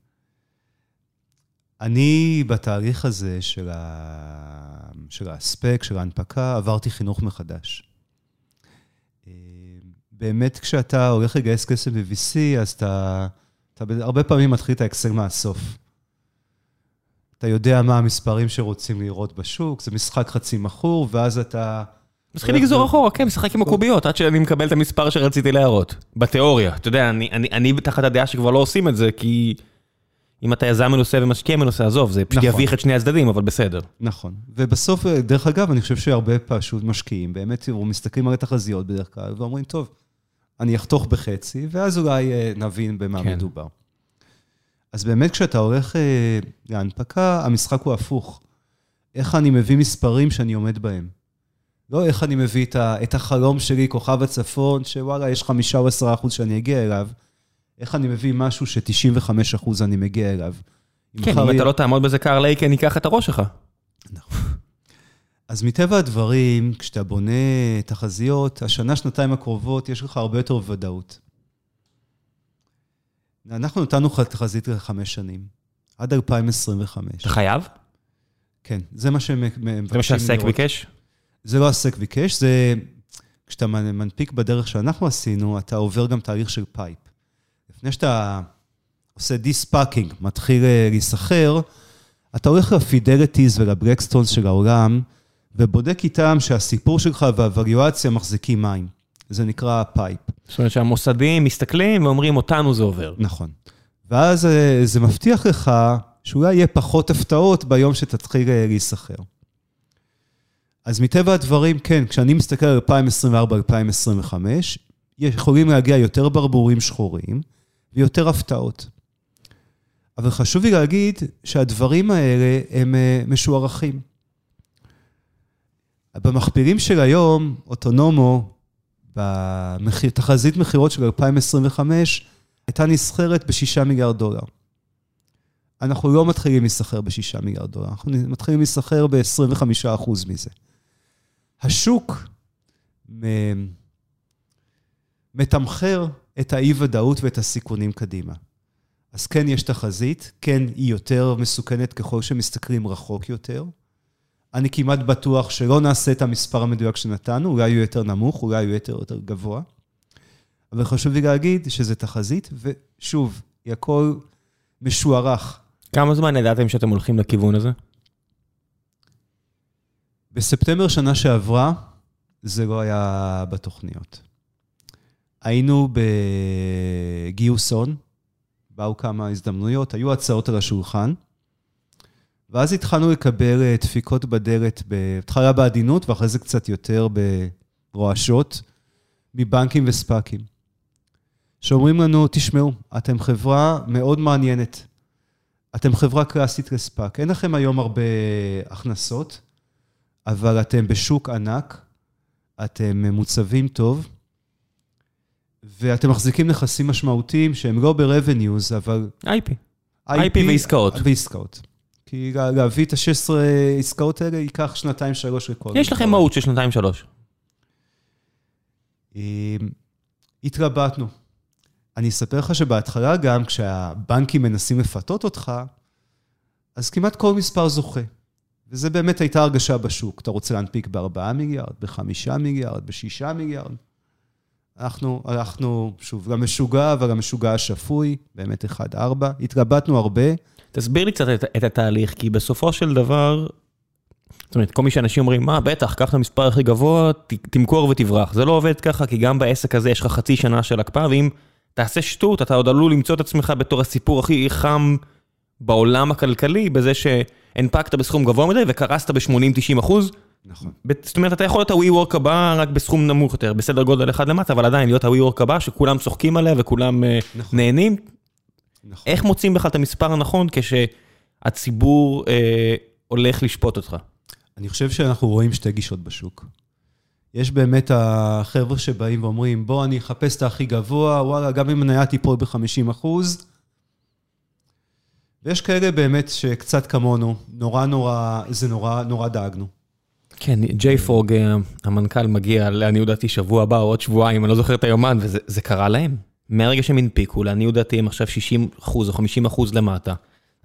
אני בתהליך הזה של, ה... של האספק, של ההנפקה, עברתי חינוך מחדש. באמת, כשאתה הולך לגייס כסף ב-VC, אז אתה, אתה הרבה פעמים מתחיל את האקסל מהסוף. אתה יודע מה המספרים שרוצים לראות בשוק, זה משחק חצי מכור, ואז אתה... מתחיל לגזור אחורה, כן, משחק עם הקוביות, עד שאני מקבל את המספר שרציתי להראות. בתיאוריה. אתה יודע, אני, אני, אני תחת הדעה שכבר לא עושים את זה, כי אם אתה יזם מנוסה ומשקיע מנוסה, עזוב, זה פשוט נכון. יביך את שני הצדדים, אבל בסדר. נכון. ובסוף, דרך אגב, אני חושב שהרבה פשוט משקיעים, באמת, תראו, מסתכלים על התחזיות בדרך כלל, ואומרים, טוב, אני אחתוך בחצי, ואז אולי אה, נבין במה כן. מדובר. אז באמת, כשאתה הולך אה, להנפקה, המשחק הוא הפוך. איך אני מביא מספרים שאני עומד בהם. לא איך אני מביא את, ה, את החלום שלי, כוכב הצפון, שוואלה, יש חמישה או עשרה אחוז שאני אגיע אליו, איך אני מביא משהו ש-95 אחוז אני מגיע אליו. כן, אם אתה לא תעמוד בזה קר לייקן, ייקח את הראש שלך. אז מטבע הדברים, כשאתה בונה תחזיות, השנה, שנתיים הקרובות, יש לך הרבה יותר ודאות. אנחנו נתנו תחזית לחמש שנים, עד 2025. אתה חייב? כן, זה מה שהם מבקשים זה מה שה SEC לראות. ביקש? זה לא ה SEC ביקש, זה... כשאתה מנפיק בדרך שאנחנו עשינו, אתה עובר גם תהליך של PIPE. לפני שאתה עושה de-SPACing, מתחיל אה, להיסחר, אתה הולך ל Fidelities ול Blackstones של העולם, ובודק איתם שהסיפור שלך וה valuation מחזיקים מים. זה נקרא PIPE. זאת אומרת שהמוסדים מסתכלים ואומרים, אותנו זה עובר. נכון. ואז אה, זה מבטיח לך שאולי יהיה פחות הפתעות ביום שתתחיל אה, להיסחר. אז מטבע הדברים, כן, כשאני מסתכל על 2024-2025, יכולים להגיע יותר ברבורים שחורים ויותר הפתעות. אבל חשוב לי להגיד שהדברים האלה הם אה, משוערכים. במכפילים של היום, אוטונומו, בתחזית מכירות של 2025, הייתה נסחרת ב-6 מיליארד דולר. אנחנו לא מתחילים להיסחר ב-6 מיליארד דולר, אנחנו מתחילים להיסחר ב-25% מזה. השוק מתמחר את האי-ודאות ואת הסיכונים קדימה. אז כן, יש תחזית, כן, היא יותר מסוכנת ככל שמסתכלים רחוק יותר. אני כמעט בטוח שלא נעשה את המספר המדויק שנתנו, אולי הוא יותר נמוך, אולי הוא יותר, יותר גבוה. אבל חשוב לי להגיד שזה תחזית, ושוב, היא הכל משוערך. כמה זמן ידעתם שאתם הולכים לכיוון הזה? בספטמבר שנה שעברה, זה לא היה בתוכניות. היינו בגיוס הון, באו כמה הזדמנויות, היו הצעות על השולחן, ואז התחלנו לקבל אה, דפיקות בדלת, בהתחלה בעדינות ואחרי זה קצת יותר ברועשות, מבנקים וספאקים, שאומרים לנו, תשמעו, אתם חברה מאוד מעניינת. אתם חברה קלאסית לספאק. אין לכם היום הרבה הכנסות, אבל אתם בשוק ענק, אתם מוצבים טוב, ואתם מחזיקים נכסים משמעותיים שהם לא ב-revenues, אבל... IP. IP ועסקאות. ועסקאות. כי לה- להביא את ה-16 עסקאות האלה ייקח שנתיים, שלוש לכל... יש לכם מהות של שנתיים-שלוש. אה, התלבטנו. אני אספר לך שבהתחלה גם, כשהבנקים מנסים לפתות אותך, אז כמעט כל מספר זוכה. וזה באמת הייתה הרגשה בשוק. אתה רוצה להנפיק ב-4 מיליארד, ב-5 מיליארד, ב-6 מיליארד. אנחנו הלכנו, שוב, למשוגע, אבל המשוגע השפוי, באמת 1-4. התלבטנו הרבה. תסביר לי קצת את, את התהליך, כי בסופו של דבר, זאת אומרת, כל מי שאנשים אומרים, מה, בטח, קח את המספר הכי גבוה, ת, תמכור ותברח. זה לא עובד ככה, כי גם בעסק הזה יש לך חצי שנה של הקפאה, ואם תעשה שטות, אתה עוד עלול למצוא את עצמך בתור הסיפור הכי חם בעולם הכלכלי, בזה שהנפקת בסכום גבוה מדי וקרסת ב-80-90 אחוז. נכון. זאת אומרת, אתה יכול להיות ה-WeWork הבא רק בסכום נמוך יותר, בסדר גודל אחד למטה, אבל עדיין להיות ה-WeWork הבא, שכולם צוחקים עליה וכולם אה, נכון. נהנים. נכון. איך מוצאים בכלל את המספר הנכון כשהציבור אה, הולך לשפוט אותך? אני חושב שאנחנו רואים שתי גישות בשוק. יש באמת החבר'ה שבאים ואומרים, בוא, אני אחפש את הכי גבוה, וואלה, גם אם המניה תיפול ב-50 אחוז. ויש כאלה באמת שקצת כמונו, נורא נורא, זה נורא נורא דאגנו. כן, ג'יי פרוג, המנכ"ל, מגיע לעניות דעתי שבוע הבא או עוד שבועיים, אני לא זוכר את היומן, וזה קרה להם. מהרגע שהם הנפיקו, לעניות דעתי הם עכשיו 60 אחוז או 50 אחוז למטה.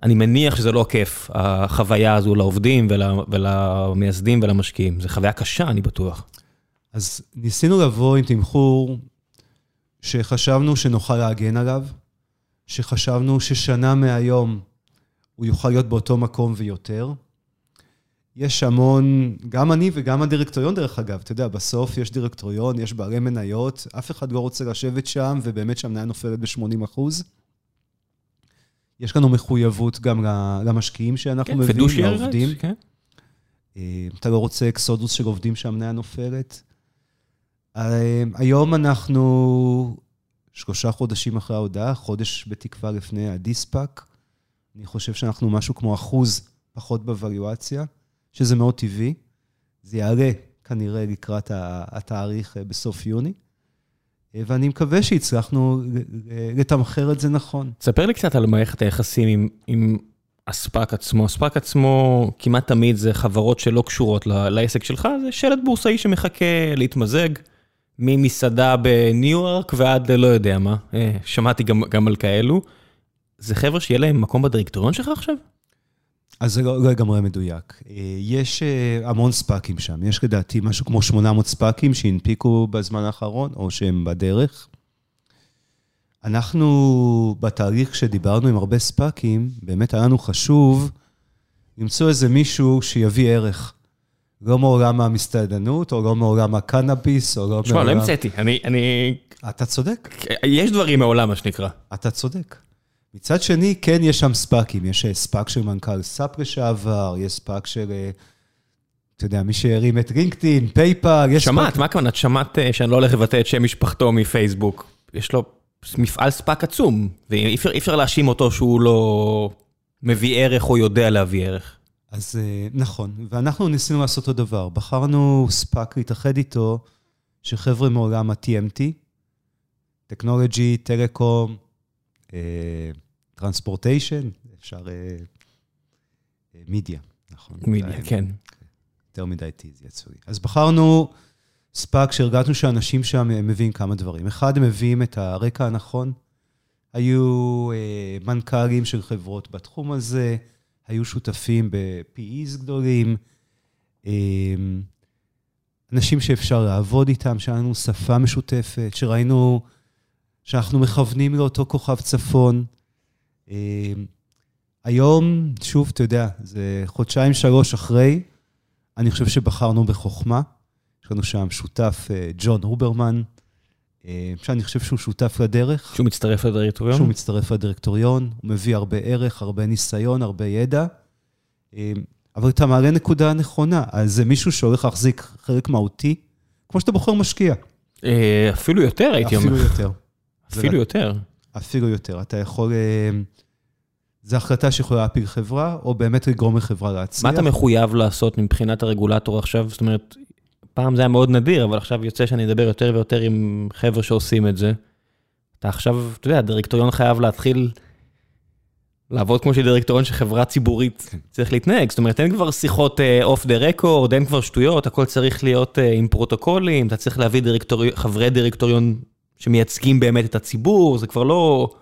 אני מניח שזה לא כיף, החוויה הזו לעובדים ולמייסדים ולמשקיעים. זו חוויה קשה, אני בטוח. אז ניסינו לבוא עם תמחור שחשבנו שנוכל להגן עליו, שחשבנו ששנה מהיום הוא יוכל להיות באותו מקום ויותר. יש המון, גם אני וגם הדירקטוריון דרך אגב, אתה יודע, בסוף יש דירקטוריון, יש בעלי מניות, אף אחד לא רוצה לשבת שם, ובאמת שהמניה נופלת ב-80 אחוז. יש לנו מחויבות גם למשקיעים שאנחנו כן, מביאים, לעובדים. כן. אה, אתה לא רוצה אקסודוס של עובדים שהמניה נופלת. אה, היום אנחנו שלושה חודשים אחרי ההודעה, חודש בתקווה לפני הדיספאק. אני חושב שאנחנו משהו כמו אחוז פחות בווליואציה, שזה מאוד טבעי. זה יעלה כנראה לקראת התאריך אה, בסוף יוני. ואני מקווה שהצלחנו לתמחר את זה נכון. ספר לי קצת על מערכת היחסים עם, עם הספאק עצמו. הספאק עצמו כמעט תמיד זה חברות שלא קשורות לעסק שלך, זה שלט בורסאי שמחכה להתמזג ממסעדה בניו יורק ועד לא יודע מה. אה, שמעתי גם, גם על כאלו. זה חבר'ה שיהיה להם מקום בדירקטוריון שלך עכשיו? אז זה לא לגמרי לא מדויק. אה, יש אה, המון ספאקים שם, יש לדעתי משהו כמו 800 ספאקים שהנפיקו בזמן האחרון, או שהם בדרך. אנחנו, בתהליך שדיברנו עם הרבה SPACים, באמת היה לנו חשוב למצוא איזה מישהו שיביא ערך. לא מעולם המסעדנות, או לא מעולם הקנאביס, או לא מעולם... תשמע, לא המצאתי, אני, אני... אתה צודק. יש דברים מעולם, מה שנקרא. אתה צודק. מצד שני, כן יש שם SPACים, יש אה, SPAC של מנכ"ל SAP לשעבר, יש SPAC של, אה, אתה יודע, מי שהרים את LinkedIn, PayPal, יש שמעת, SPAC... מה כמובן, את שמעת אה, שאני לא הולך לבטא את שם משפחתו מפייסבוק. יש לו מפעל SPAC עצום, ואי אפשר להאשים אותו שהוא לא מביא ערך או יודע להביא ערך. אז נכון, ואנחנו ניסינו לעשות אותו דבר. בחרנו SPAC להתאחד איתו, שחבר'ה מעולם ה-TMT, technology, telecom, transportation, אפשר... מידיה, אה, אה, נכון. מידיה, כן. יותר מדי יצאו לי. אז בחרנו ספאק שהרגשנו שאנשים שם מביאים כמה דברים. אחד, הם מביאים את הרקע הנכון. היו אה, מנכ"לים של חברות בתחום הזה, היו שותפים ב-PEs גדולים, אה, אנשים שאפשר לעבוד איתם, שהיה לנו שפה משותפת, שראינו שאנחנו מכוונים לאותו כוכב צפון. אה, היום, שוב, אתה יודע, זה חודשיים, שלוש אחרי, אני חושב שבחרנו בחוכמה. יש לנו שם שותף, אה, ג'ון הוברמן, אה, שאני חושב שהוא שותף לדרך. שהוא מצטרף לדירקטוריון? שהוא מצטרף לדירקטוריון, הוא מביא הרבה ערך, הרבה ניסיון, הרבה ידע. אבל אתה מעלה נקודה נכונה, אז זה מישהו שהולך להחזיק חלק מהותי, כמו שאתה בוחר משקיע. אפילו יותר, הייתי אומר. אפילו יותר. אפילו יותר. אפילו יותר. אתה יכול... אה, זו החלטה שיכולה להפיל חברה, או באמת לגרום לחברה להצליח. מה אתה מחויב לעשות מבחינת הרגולטור עכשיו? זאת אומרת, פעם זה היה מאוד נדיר, אבל עכשיו יוצא שאני אדבר יותר ויותר עם חבר'ה שעושים את זה. אתה עכשיו, אתה יודע, הדירקטוריון חייב להתחיל לעבוד כמו שדירקטוריון של חברה ציבורית. צריך להתנהג. זאת אומרת, אין כבר שיחות off the record, אין כבר שטויות, הכל צריך להיות uh, עם פרוטוקולים, אתה צריך להביא דירקטורי... חברי דירקטוריון שמייצגים באמת את הציבור, זה כבר לא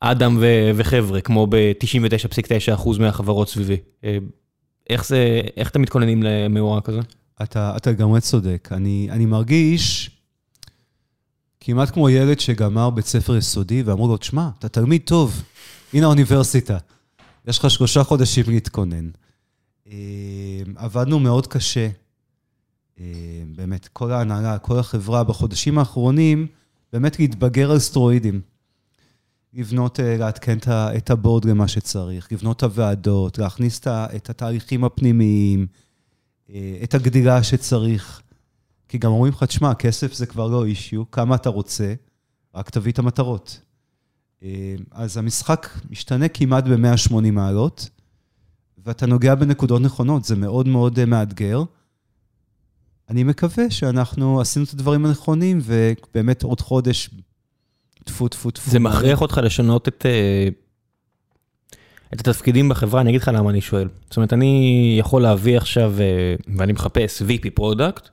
אדם ו- וחבר'ה, כמו ב-99.9% מהחברות סביבי. אה, איך זה, איך אתם מתכוננים למאורע כזה? אתה, אתה גם צודק. אני, אני מרגיש כמעט כמו ילד שגמר בית ספר יסודי ואמרו לו, תשמע, אתה תלמיד טוב, הנה האוניברסיטה. יש לך שלושה חודשים להתכונן. אה, עבדנו מאוד קשה. אה, באמת, כל ההנהלה, כל החברה בחודשים האחרונים, באמת להתבגר על סטרואידים. לבנות, אה, לעדכן את הבורד למה שצריך, לבנות את הוועדות, להכניס את התהליכים הפנימיים, אה, את הגדילה שצריך. כי גם אומרים לך, תשמע, כסף זה כבר לא אישיו, כמה אתה רוצה, רק תביא את המטרות. אז המשחק משתנה כמעט ב-180 מעלות, ואתה נוגע בנקודות נכונות, זה מאוד מאוד מאתגר. אני מקווה שאנחנו עשינו את הדברים הנכונים, ובאמת עוד חודש, טפו, טפו, טפו. זה מכריח אותך לשנות את, אה, את התפקידים בחברה, אני אגיד לך למה אני שואל. זאת אומרת, אני יכול להביא עכשיו, אה, ואני מחפש VP product,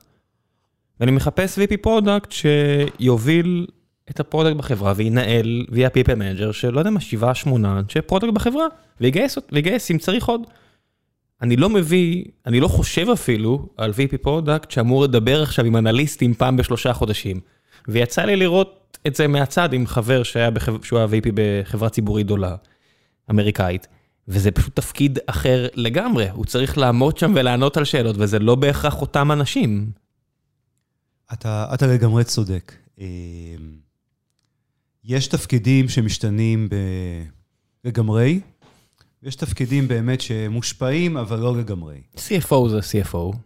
ואני מחפש VP product שיוביל את ה product בחברה וינהל, ויהיה people manager של לא יודע מה, שבעה, שמונה אנשי product בחברה, ויגייס, ויגייס אם צריך עוד. אני לא מביא, אני לא חושב אפילו על VP product שאמור לדבר עכשיו עם אנליסטים פעם בשלושה חודשים. ויצא לי לראות את זה מהצד עם חבר שהיה בחבר, שהוא היה VP בחברה ציבורית גדולה, אמריקאית, וזה פשוט תפקיד אחר לגמרי, הוא צריך לעמוד שם ולענות על שאלות, וזה לא בהכרח אותם אנשים. אתה, אתה לגמרי צודק. אמ, יש תפקידים שמשתנים. לגמרי, ויש תפקידים באמת שמושפעים, אבל לא לגמרי. CFO זה CFO.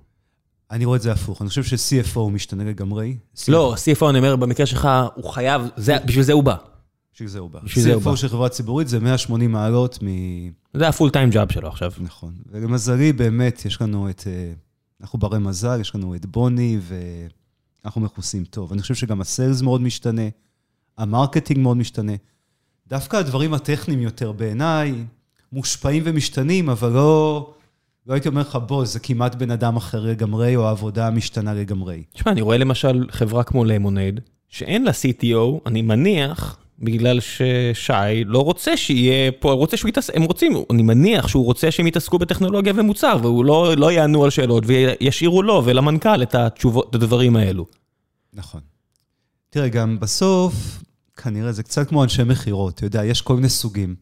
אני רואה את זה הפוך, אני חושב ש-CFO משתנה לגמרי. לא, CFO, אני אומר, במקרה שלך, הוא חייב, זה, בשביל זה הוא בא. בשביל זה הוא בא. בשביל זה הוא CFO בא. של חברה ציבורית זה 180 מעלות מ... זה הפול טיים ג'אב שלו עכשיו. נכון. ולמזלי, באמת, יש לנו את... אה, אנחנו ברי מזל, יש לנו את בוני, ואנחנו מכוסים טוב. אני חושב שגם ה sales מאוד משתנה, ה marketing מאוד משתנה. דווקא הדברים הטכניים יותר בעיניי מושפעים ומשתנים, אבל לא, לא הייתי אומר לך, בוא, זה כמעט בן אדם אחר לגמרי, או העבודה משתנה לגמרי. תשמע, אני רואה למשל חברה כמו למונייד, שאין לה CTO, אני מניח, בגלל ששי לא רוצה שיהיה פה, רוצה שהוא יתעסק, הם רוצים, אני מניח שהוא רוצה שהם יתעסקו בטכנולוגיה ומוצר, והוא לא, לא יענו על שאלות, וישאירו לו ולמנכ"ל את התשובות, את הדברים האלו. נכון. תראה, גם בסוף, כנראה זה קצת כמו אנשי מכירות, אתה יודע, יש כל מיני סוגים.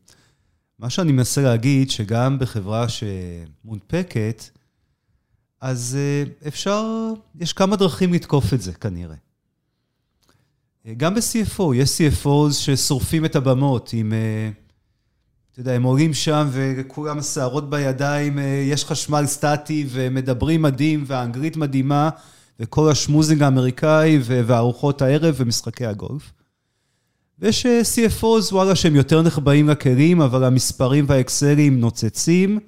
מה שאני מנסה להגיד, שגם בחברה שמונפקת, אז אה, אפשר, יש כמה דרכים לתקוף את זה, כנראה. אה, גם ב-CFO, יש CFOs ששורפים את הבמות עם, אה, אתה יודע, הם עולים שם וכולם שערות בידיים, יש חשמל סטטי ומדברים מדהים והאנגלית מדהימה, וכל השמוזינג האמריקאי וארוחות הערב ומשחקי הגולף. ויש CFOs, וואלה, שהם יותר נחבאים לכלים, אבל המספרים והאקסלים נוצצים,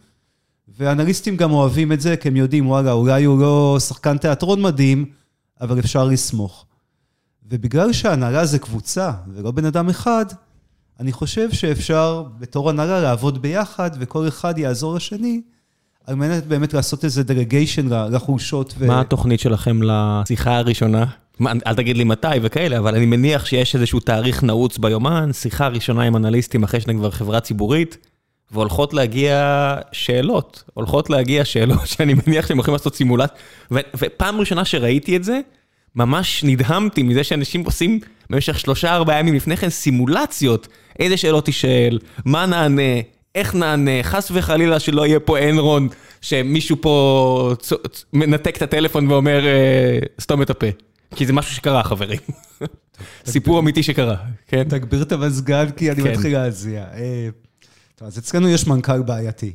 ואנליסטים גם אוהבים את זה, כי הם יודעים, וואלה, אולי הוא לא שחקן תיאטרון מדהים, אבל אפשר לסמוך. ובגלל שהנהלה זה קבוצה ולא בן אדם אחד, אני חושב שאפשר בתור הנהלה לעבוד ביחד, וכל אחד יעזור לשני, על מנת באמת לעשות איזה דרגיישן לחולשות. ו... מה התוכנית שלכם לשיחה הראשונה? אל תגיד לי מתי וכאלה, אבל אני מניח שיש איזשהו תאריך נעוץ ביומן, שיחה ראשונה עם אנליסטים אחרי שאתם כבר חברה ציבורית, והולכות להגיע שאלות, הולכות להגיע שאלות שאני מניח שהם הולכים לעשות סימולט, ו- ופעם ראשונה שראיתי את זה, ממש נדהמתי מזה שאנשים עושים במשך שלושה ארבעה ימים לפני כן סימולציות, איזה שאלות תשאל, מה נענה, איך נענה, חס וחלילה שלא יהיה פה אנרון, שמישהו פה צ... צ... מנתק את הטלפון ואומר, אה, סתום את הפה. כי זה משהו שקרה, חברים. סיפור אמיתי שקרה, כן? תגביר את המזגן, כי אני כן. מתחיל להזיע. אה, טוב, אז אצלנו יש מנכ"ל בעייתי.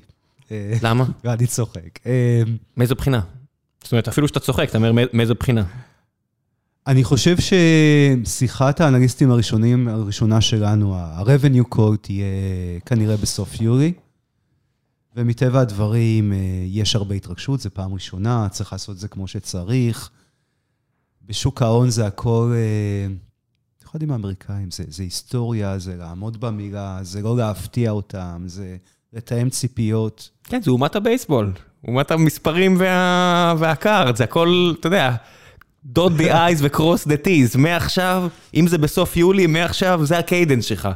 אה, למה? ואני צוחק. מאיזו בחינה? זאת אומרת, אפילו שאתה צוחק, אתה אומר "מא- מאיזו בחינה. אני חושב ששיחת האנליסטים הראשונים, הראשונה שלנו, ה-revenue call תהיה כנראה בסוף יולי, ומטבע הדברים אה, יש הרבה התרגשות, זו פעם ראשונה, צריך לעשות את זה כמו שצריך. בשוק ההון זה הכל, אה, אתם יודעים האמריקאים, זה, זה היסטוריה, זה לעמוד במילה, זה לא להפתיע אותם, זה לתאם ציפיות. כן, זה אומת הבייסבול, אומת המספרים וה... והקארד, זה הכל, אתה יודע, dot the eyes ו-cross the t's, מעכשיו, אם זה בסוף יולי, מעכשיו זה הקיידנס שלך.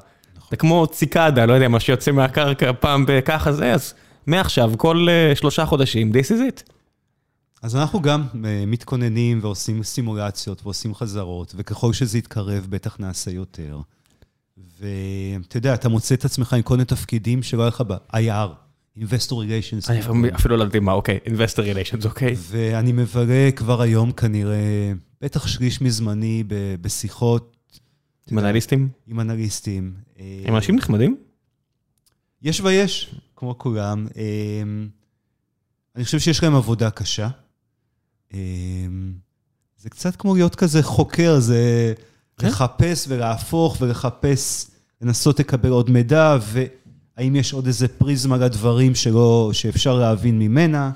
זה כמו ציקדה, לא יודע, מה שיוצא מהקרקע פעם בככה זה, אז מעכשיו, כל uh, שלושה חודשים, this is it. אז אנחנו גם אה, מתכוננים ועושים סימולציות ועושים חזרות, וככל שזה יתקרב, בטח נעשה יותר. ואתה יודע, אתה מוצא את עצמך עם כל מיני תפקידים שלא היה לך ב-IR, Investor Relations. אני אפילו- לא יודעים מה, אוקיי, investor relations, אוקיי. ואני מבלה כבר היום כנראה, בטח שליש מזמני בשיחות. עם אנליסטים? עם אנליסטים. אה, הם אנשים נחמדים? יש ויש, כמו כולם. אה, אני חושב שיש להם עבודה קשה. אה, זה קצת כמו להיות כזה חוקר, זה כן. לחפש ולהפוך ולחפש, לנסות לקבל עוד מידע, והאם יש עוד איזה פריזמה לדברים שלא, שאפשר להבין ממנה.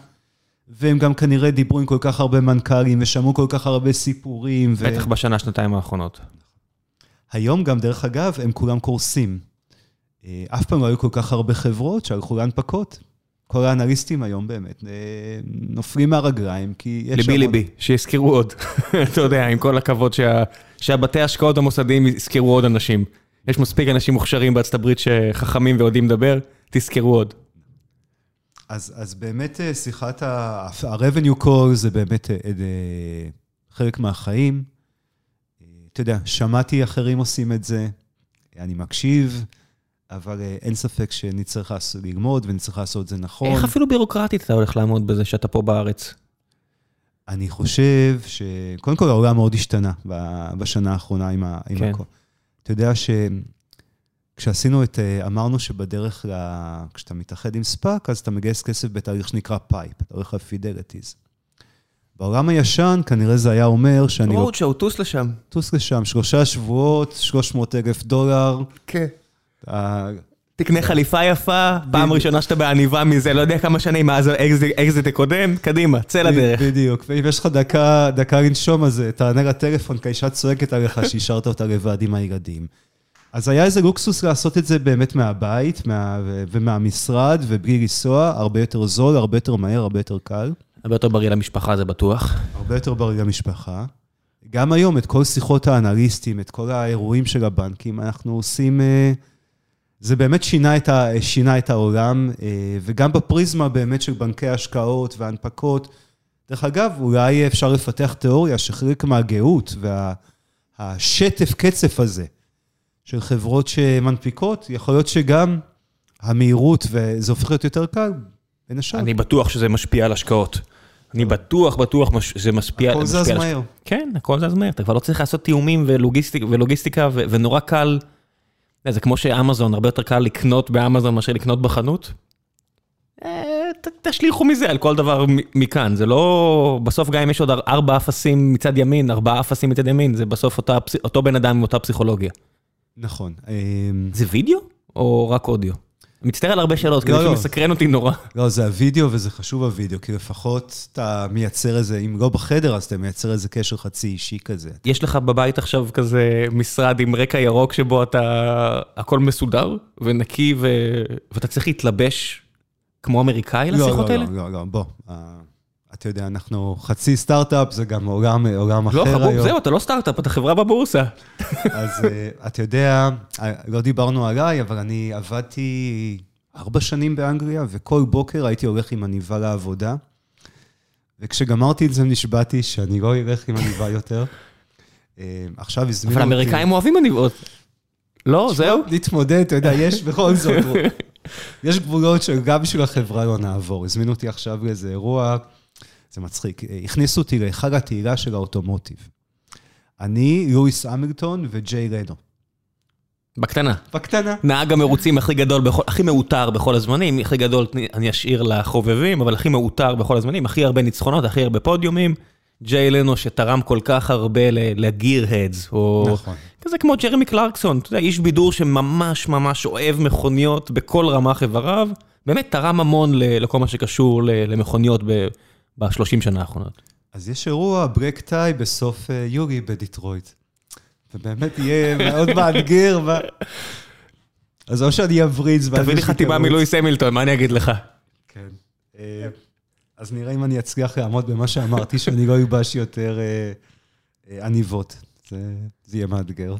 והם גם כנראה דיברו עם כל כך הרבה מנכ"לים ושמעו כל כך הרבה סיפורים. ו- בטח בשנה, שנתיים האחרונות. היום גם, דרך אגב, הם כולם קורסים. אף פעם לא היו כל כך הרבה חברות שהלכו להנפקות. כל האנליסטים היום באמת נופלים מהרגליים, כי יש... ליבי ליבי, שיזכרו עוד. אתה יודע, עם כל הכבוד שהבתי ההשקעות המוסדיים יזכרו עוד אנשים. יש מספיק אנשים מוכשרים בארצות הברית שחכמים ויודעים לדבר, תזכרו עוד. אז, אז באמת שיחת ה-revenue call זה באמת חלק מהחיים. אתה יודע, שמעתי אחרים עושים את זה, אני מקשיב, אבל אין ספק שנצטרך ללמוד ונצטרך לעשות את זה נכון. איך אפילו בירוקרטית אתה הולך לעמוד בזה שאתה פה בארץ? אני חושב שקודם כל העולם מאוד השתנה בשנה האחרונה עם, עם כן. הכל. אתה יודע שכשעשינו את, אמרנו שבדרך, לה, כשאתה מתאחד עם ספאק, אז אתה מגייס כסף בתהליך שנקרא PIPE, אתה הולך לפידליטיז. בעולם הישן, כנראה זה היה אומר שאני... roadshow טוס לשם. טוס לשם, שלושה שבועות, 300 אלף דולר. כן. תקנה חליפה יפה, פעם ראשונה שאתה בעניבה מזה, לא יודע כמה שנים מאז האקזיט הקודם, קדימה, צא לדרך. בדיוק, ואם יש לך דקה לנשום, אז תענה לטלפון, כי האישה צועקת עליך שהשארת אותה לבד עם הילדים. אז היה איזה לוקסוס לעשות את זה באמת מהבית ומהמשרד, ובלי לנסוע, הרבה יותר זול, הרבה יותר מהר, הרבה יותר קל. הרבה יותר בריא למשפחה, זה בטוח. הרבה יותר בריא למשפחה. גם היום, את כל שיחות האנליסטים, את כל האירועים של הבנקים, אנחנו עושים... זה באמת שינה את, ה, שינה את העולם, וגם בפריזמה באמת של בנקי השקעות והנפקות. דרך אגב, אולי אפשר לפתח תיאוריה שחלק מהגאות והשטף קצף הזה של חברות שמנפיקות, יכול להיות שגם המהירות, וזה הופך להיות יותר קל, בין השאר. אני בטוח שזה משפיע על השקעות. אני בטוח, בטוח שזה משפיע... הכל זז מהר. כן, הכל זז מהר. אתה כבר לא צריך לעשות תיאומים ולוגיסטיקה, ונורא קל... זה כמו שאמזון, הרבה יותר קל לקנות באמזון מאשר לקנות בחנות. אה, תשליכו מזה על כל דבר מכאן, זה לא... בסוף גם אם יש עוד ארבעה אפסים מצד ימין, ארבעה אפסים מצד ימין, זה בסוף אותו בן אדם עם אותה פסיכולוגיה. נכון. זה וידאו או רק אודיו? מצטער על הרבה שאלות, כאילו שמסקרן אותי נורא. לא, זה הוידאו וזה חשוב הוידאו, כי לפחות אתה מייצר איזה, אם לא בחדר, אז אתה מייצר איזה קשר חצי אישי כזה. יש לך בבית עכשיו כזה משרד עם רקע ירוק שבו אתה, הכל מסודר ונקי, ואתה צריך להתלבש כמו אמריקאי לשיחות האלה? לא, לא, לא, בוא. אתה יודע, אנחנו חצי סטארט-אפ, זה גם עולם, עולם אחר היום. לא, חבוב, זהו, אתה לא סטארט-אפ, אתה חברה בבורסה. אז אתה יודע, לא דיברנו עליי, אבל אני עבדתי ארבע שנים באנגליה, וכל בוקר הייתי הולך עם עניבה לעבודה. וכשגמרתי את זה, נשבעתי שאני לא אלך עם עניבה יותר. עכשיו הזמינו אותי... אבל אמריקאים אוהבים עניבות. לא, זהו? להתמודד, אתה יודע, יש בכל זאת. יש גבולות שגם בשביל החברה לא נעבור. הזמינו אותי עכשיו לאיזה אירוע. זה מצחיק. הכניסו אותי להיכל התהילה של האוטומוטיב. אני, לואיס המילטון וג'יי רנו. בקטנה. בקטנה. נהג המרוצים הכי גדול, הכי מעוטר בכל הזמנים, הכי גדול אני אשאיר לחובבים, אבל הכי מעוטר בכל הזמנים, הכי הרבה ניצחונות, הכי הרבה פודיומים. ג'יי לנו שתרם כל כך הרבה לגיר הדס, או... נכון. כזה כמו ג'רמי קלרקסון, אתה יודע, איש בידור שממש ממש אוהב מכוניות בכל רמ"ח איבריו, באמת תרם המון לכל מה שקשור למכוניות ב-30 שנה האחרונות. אז יש אירוע ברק טאי בסוף אה, יולי בדיטרויט. ובאמת יהיה מאוד מאתגר. אז או שאני אבריז... תביא לי חתימה מלואיס המילטון, מה אני אגיד לך? כן. אה, אז נראה אם אני אצליח לעמוד במה שאמרתי, שאני לא יובש יותר אה, עניבות. זה יהיה מאתגר.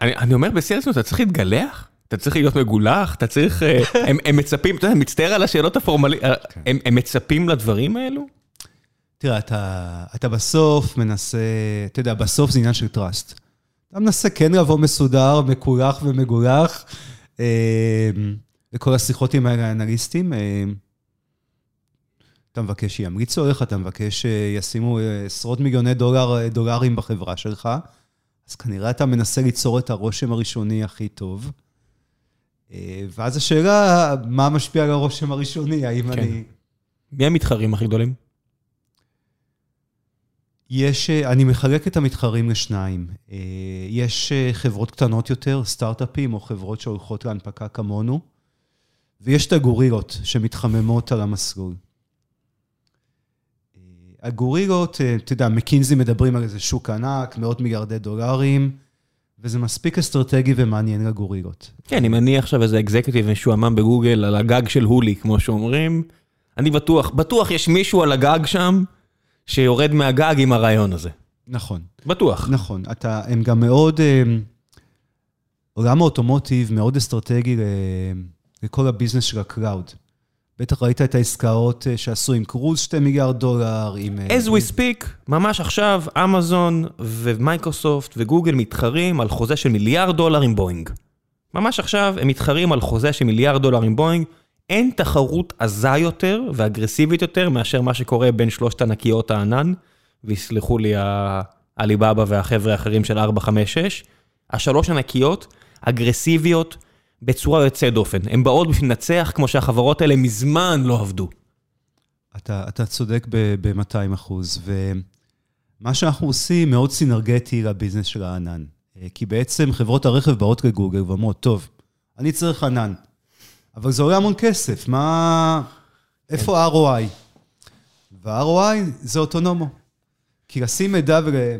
אני אומר בשיא הרצינות, אתה צריך להתגלח? אתה צריך להיות מגולח, אתה צריך... הם מצפים, אתה יודע, מצטער על השאלות הפורמליות, כן. הם מצפים לדברים האלו? תראה, אתה, אתה בסוף מנסה, אתה יודע, בסוף זה עניין של טראסט. אתה מנסה כן לבוא מסודר, מקולח ומגולח, אה, וכל השיחות עם האנליסטים. אה, אתה מבקש שימריצו עליך, אתה מבקש שישימו עשרות מיליוני דולר, דולרים בחברה שלך, אז כנראה אתה מנסה ליצור את הרושם הראשוני הכי טוב. אה, ואז השאלה, מה משפיע על הרושם הראשוני? האם כן. אני... מי המתחרים הכי גדולים? יש, אה, אני מחלק את המתחרים לשניים. אה, יש אה, חברות קטנות יותר, סטארט-אפים או חברות שהולכות להנפקה כמונו, ויש את הגורילות שמתחממות על המסלול. הגורילות, אתה יודע, מקינזי מדברים על איזה שוק ענק, מאות מיליארדי דולרים, וזה מספיק אסטרטגי ומעניין לגורילות. כן, אני מניח עכשיו איזה אקזקטיב משועמם בגוגל על הגג של הולי, כמו שאומרים. אני בטוח, בטוח יש מישהו על הגג שם שיורד מהגג עם הרעיון הזה. נכון. בטוח. נכון. אתה, הם גם מאוד, עולם ה automotive מאוד אסטרטגי לכל ה business של ה cloud. בטח ראית את העסקאות אה, שעשו עם קרוז, 2 מיליארד דולר, עם... אה, As we speak, ממש עכשיו, אמזון ומייקרוסופט וגוגל מתחרים על חוזה של מיליארד דולר עם בואינג. ממש עכשיו הם מתחרים על חוזה של מיליארד דולר עם בואינג. אין תחרות עזה יותר ואגרסיבית יותר מאשר מה שקורה בין שלושת ענקיות הענן, ויסלחו לי העליבאבא והחבר'ה האחרים של 456. השלוש ענקיות, אגרסיביות, בצורה יוצאת דופן. הן באות בשביל לנצח כמו שהחברות האלה מזמן לא עבדו. אתה, אתה צודק ב-200 אחוז, ומה שאנחנו עושים מאוד סינרגטי לביזנס של הענן. אה, כי בעצם חברות הרכב באות לגוגל ואומרות, טוב, אני צריך ענן, אבל זה עולה המון כסף, מה... איפה ה-ROI? וה-ROI זה אוטונומו. כי לשים מידע ו...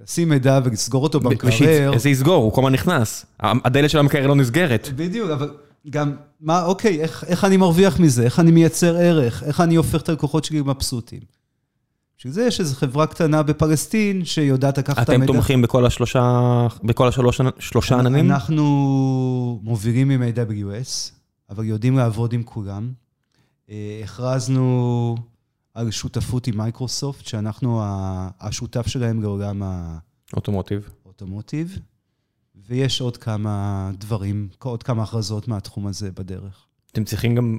לשים מידע ולסגור אותו במקרר. איזה יסגור, הוא כל הזמן נכנס. הדלת של המקרר לא נסגרת. בדיוק, אבל גם, מה, אוקיי, איך, איך אני מרוויח מזה? איך אני מייצר ערך? איך אני הופך את הלקוחות שלי מבסוטים? בשביל זה יש איזו חברה קטנה בפלסטין שיודעת לקחת את המידע. אתם תומכים בכל השלושה, בכל השלוש, שלושה עננים? אנחנו מובילים עם AWS, אבל יודעים לעבוד עם כולם. אה, הכרזנו על שותפות עם מייקרוסופט, שאנחנו השותף שלהם לעולם ה... אוטומוטיב. אוטומוטיב, ויש עוד כמה דברים, עוד כמה הכרזות מהתחום הזה בדרך. אתם צריכים גם,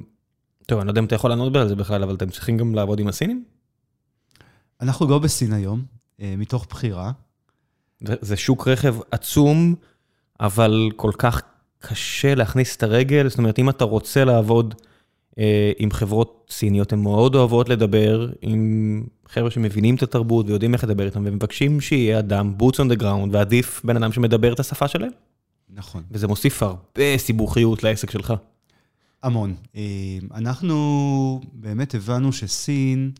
טוב, אני לא יודע אם אתה יכול לענות על זה בכלל, אבל אתם צריכים גם לעבוד עם הסינים? אנחנו לא בסין היום, אה, מתוך בחירה. זה שוק רכב עצום, אבל כל כך קשה להכניס את הרגל, זאת אומרת, אם אתה רוצה לעבוד... אה, עם חברות סיניות, הן מאוד אוהבות לדבר עם חבר'ה שמבינים את התרבות ויודעים איך לדבר איתם, ומבקשים שיהיה אדם, boots on the ground, ועדיף בן אדם שמדבר את השפה שלהם. נכון. וזה מוסיף הרבה סיבוכיות לעסק שלך. המון. אה, אנחנו באמת הבנו שסין,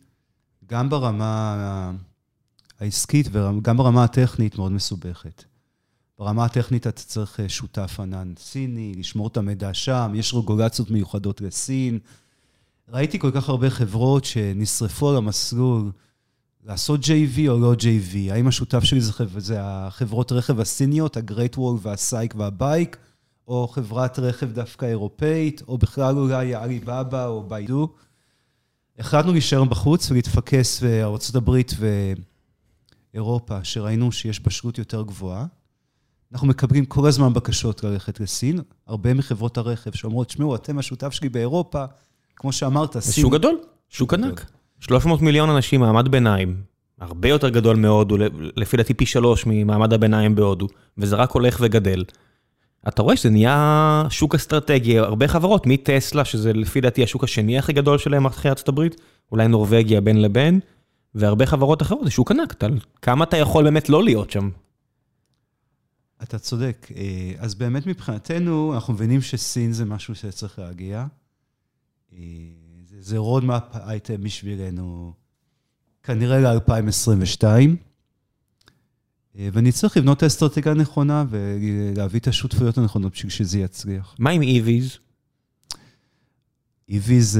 גם ברמה העסקית וגם ברמה הטכנית, מאוד מסובכת. ברמה הטכנית אתה צריך אה, שותף ענן סיני, לשמור את המידע שם, יש רגולציות מיוחדות לסין. ראיתי כל כך הרבה חברות שנשרפו על המסלול לעשות JV או לא JV. האם השותף שלי זה, זה החברות רכב הסיניות, הגרייט וול והסייק והבייק, או חברת רכב דווקא אירופאית, או בכלל אולי עליבאבא או ביידו. החלטנו להישאר בחוץ ולהתפקס בארה"ב ואירופה, שראינו שיש בשלות יותר גבוהה. אנחנו מקבלים כל הזמן בקשות ללכת לסין. הרבה מחברות הרכב שאומרות, תשמעו, אתם השותף שלי באירופה, כמו שאמרת, סין... זה שוק גדול, שוק ענק. 300 מיליון אנשים, מעמד ביניים, הרבה יותר גדול מהודו, לפי דעתי פי שלוש ממעמד הביניים בהודו, וזה רק הולך וגדל. אתה רואה שזה נהיה שוק אסטרטגי, הרבה חברות, מטסלה, שזה לפי דעתי השוק השני הכי גדול שלהם אחרי ארצות הברית, אולי נורבגיה בין לבין, והרבה חברות אחרות, זה שוק ענק, כמה אתה יכול באמת לא להיות שם? אתה צודק. אה, אז באמת מבחינתנו, אנחנו מבינים שסין זה משהו שצריך להגיע. אה, זה roadmap אייטם בשבילנו, כנראה ל-2022. אה, ואני צריך לבנות את האסטרטגיה הנכונה ולהביא את השותפויות הנכונות בשביל שזה יצליח. מה עם EVs? EVs,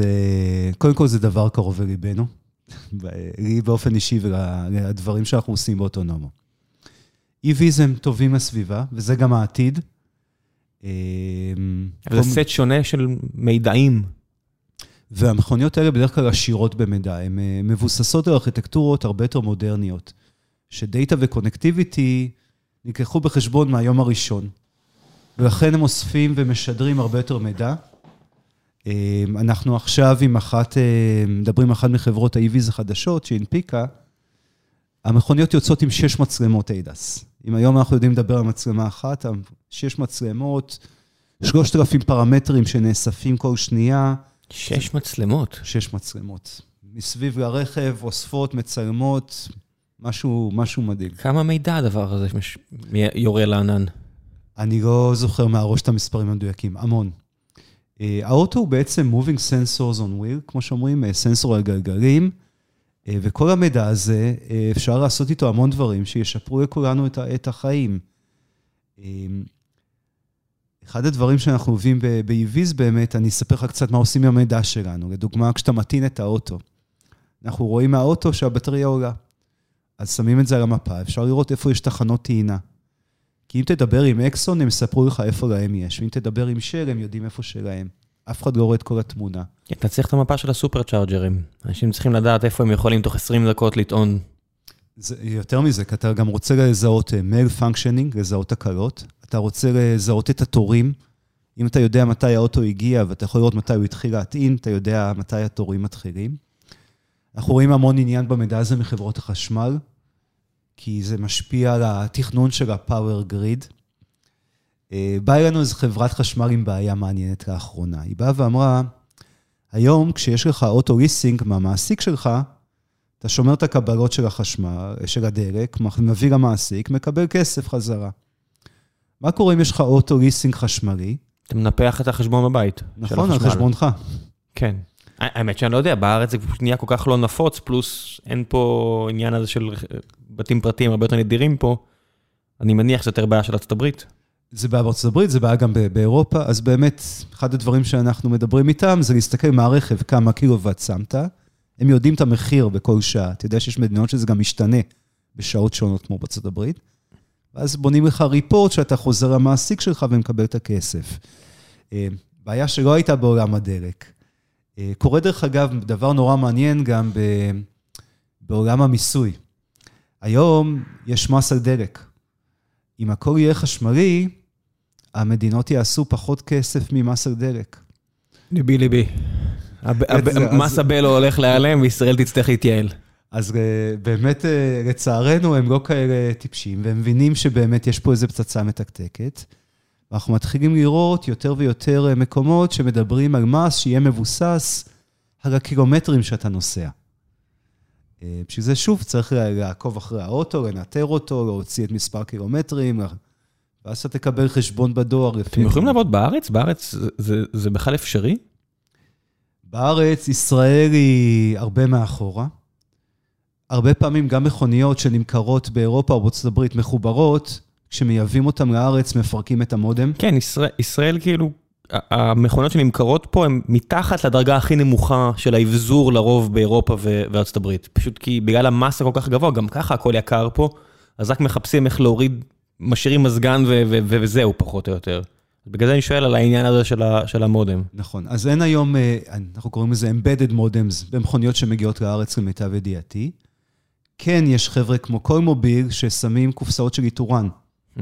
קודם כל זה דבר קרוב לליבנו, לי באופן אישי ולדברים שאנחנו עושים באוטונומו. EVs הם טובים לסביבה, וזה גם העתיד. זה סט שונה של מידעים. והמכוניות האלה בדרך כלל עשירות במידע, הן אה, מבוססות על ארכיטקטורות הרבה יותר מודרניות, שדאטה וקונקטיביטי נלקחו בחשבון מהיום הראשון, ולכן הם אוספים ומשדרים הרבה יותר מידע. אה, אנחנו עכשיו עם אחת, אה, מדברים עם אחת מחברות ה-EVs החדשות שהנפיקה, המכוניות יוצאות עם שש מצלמות ADAS. אם היום אנחנו יודעים לדבר על מצלמה אחת, שש מצלמות, שלושת אלפים פרמטרים שנאספים כל שנייה. שש מצלמות? שש מצלמות. מסביב לרכב, אוספות, מצלמות, משהו, משהו מדהים. כמה מידע הדבר הזה יורה לענן? אני לא זוכר מהראש את המספרים המדויקים, המון. אה, האוטו הוא בעצם moving sensors on wheel, כמו שאומרים, אה, סנסור על גלגלים. אה, וכל המידע הזה, אה, אפשר לעשות איתו המון דברים שישפרו לכולנו את החיים. אחד הדברים שאנחנו עובדים ב-EVs באמת, אני אספר לך קצת מה עושים עם המידע שלנו. לדוגמה, כשאתה מטעין את האוטו, אנחנו רואים מהאוטו שהבטריה עולה. אז שמים את זה על המפה, אפשר לראות איפה יש תחנות טעינה. כי אם תדבר עם אקסון, הם יספרו לך איפה להם יש, ואם תדבר עם של, הם יודעים איפה שלהם. אף אחד לא רואה את כל התמונה. אתה צריך את המפה של הסופר צ'ארג'רים. אנשים צריכים לדעת איפה הם יכולים תוך 20 דקות לטעון. זה, יותר מזה, כי אתה גם רוצה לזהות malfunctioning, לזהות תקלות. אתה רוצה לזהות את התורים. אם אתה יודע מתי האוטו הגיע ואתה יכול לראות מתי הוא התחיל להטעין, אתה יודע מתי התורים מתחילים. אנחנו רואים המון עניין במידע הזה מחברות החשמל, כי זה משפיע על התכנון של ה-Power Grid. אה, באה אלינו איזו חברת חשמל עם בעיה מעניינת לאחרונה. היא באה ואמרה, היום כשיש לך אוטו ליסינג מהמעסיק שלך, אתה שומר את הקבלות של החשמל, של הדלק, מביא למעסיק, מקבל כסף חזרה. מה קורה אם יש לך אוטו ליסינג חשמלי? אתה מנפח את החשבון בבית. נכון, על חשבונך. כן. האמת שאני לא יודע, בארץ זה נהיה כל כך לא נפוץ, פלוס אין פה עניין הזה של בתים פרטיים הרבה יותר נדירים פה. אני מניח שזה יותר בעיה של ארצות הברית. זה בעיה בארצות הברית, זה בעיה גם באירופה, אז באמת, אחד הדברים שאנחנו מדברים איתם זה להסתכל מהרכב כמה קילוואט שמת. הם יודעים את המחיר בכל שעה. אתה יודע שיש מדינות שזה גם משתנה בשעות שונות כמו בארצות הברית. ואז בונים לך ריפורט שאתה חוזר למעסיק שלך ומקבל את הכסף. אה, בעיה שלא הייתה בעולם הדלק. אה, קורה דרך אגב, דבר נורא מעניין גם בעולם המיסוי. היום יש מס על דלק. אם הכל יהיה חשמלי, המדינות יעשו פחות כסף ממס על דלק. ליבי ליבי. מס הבלו הולך להיעלם וישראל תצטרך להתייעל. אז אה, באמת, אה, לצערנו, הם לא כאלה טיפשים, והם מבינים שבאמת יש פה איזו פצצה מתקתקת. ואנחנו מתחילים לראות יותר ויותר אה, מקומות שמדברים על מס שיהיה מבוסס על הקילומטרים שאתה נוסע. בשביל זה, שוב, צריך לעקוב אחרי האוטו, לנטר אותו, להוציא את מספר קילומטרים, ואז אתה תקבל חשבון בדואר. אתם יכולים לעבוד בארץ? בארץ זה, בכלל אפשרי? בארץ, ישראל היא הרבה מאחורה. הרבה פעמים גם מכוניות שנמכרות באירופה או בארצות הברית מחוברות, כשמייבאים אותן לארץ, מפרקים את המודם. כן, ישראל, ישראל כאילו, המכוניות שנמכרות פה הן מתחת לדרגה הכי נמוכה של האבזור לרוב באירופה וארצות הברית. פשוט כי בגלל המסה כל כך גבוה, גם ככה הכל יקר פה, אז רק מחפשים איך להוריד, משאירים מזגן וזהו, פחות או יותר. בגלל זה אני שואל על העניין הזה של, ה, של המודם. נכון, אז אין היום, אה, אנחנו קוראים לזה Embedded Modems במכוניות שמגיעות לארץ למיטב ידיעתי. כן, יש חבר'ה כמו כל מוביל ששמים קופסאות של איתורן. Hmm.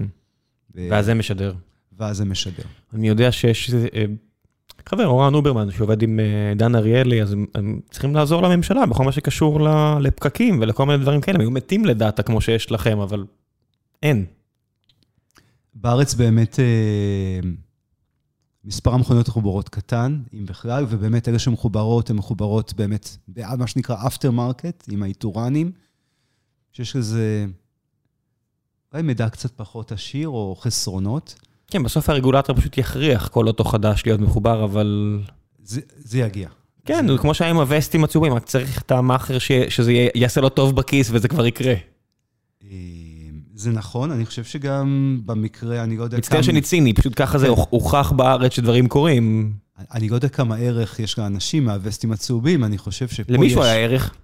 ואז זה משדר. ואז זה משדר. אני יודע שיש אה, חבר, אורן אוברמן, שעובד עם אה, דן אריאלי, אז הם צריכים לעזור לממשלה בכל מה שקשור לפקקים ולכל מיני דברים כאלה. הם היו מתים ל data כמו שיש לכם, אבל אין. בארץ באמת אה, מספר המכוניות מחוברות קטן, אם בכלל, ובאמת אלה שמחוברות, הן מחוברות באמת, מה שנקרא aftermarket, עם האיתורנים, שיש לזה אולי מידע קצת פחות עשיר או חסרונות. כן, בסוף הרגולטור פשוט יכריח כל אוטו חדש להיות מחובר, אבל... זה, זה יגיע. כן, זה כמו שהיה עם הווסטים הצהובים, רק צריך את המאכר שזה יעשה לו טוב בכיס וזה כבר יקרה. אה, זה נכון, אני חושב שגם במקרה, אני לא יודע כמה... מצטער שאני ציני, פשוט ככה זה כן. הוכח בארץ שדברים קורים. אני לא יודע כמה ערך יש לאנשים מהווסטים הצהובים, אני חושב שפה יש... למישהו היה ערך.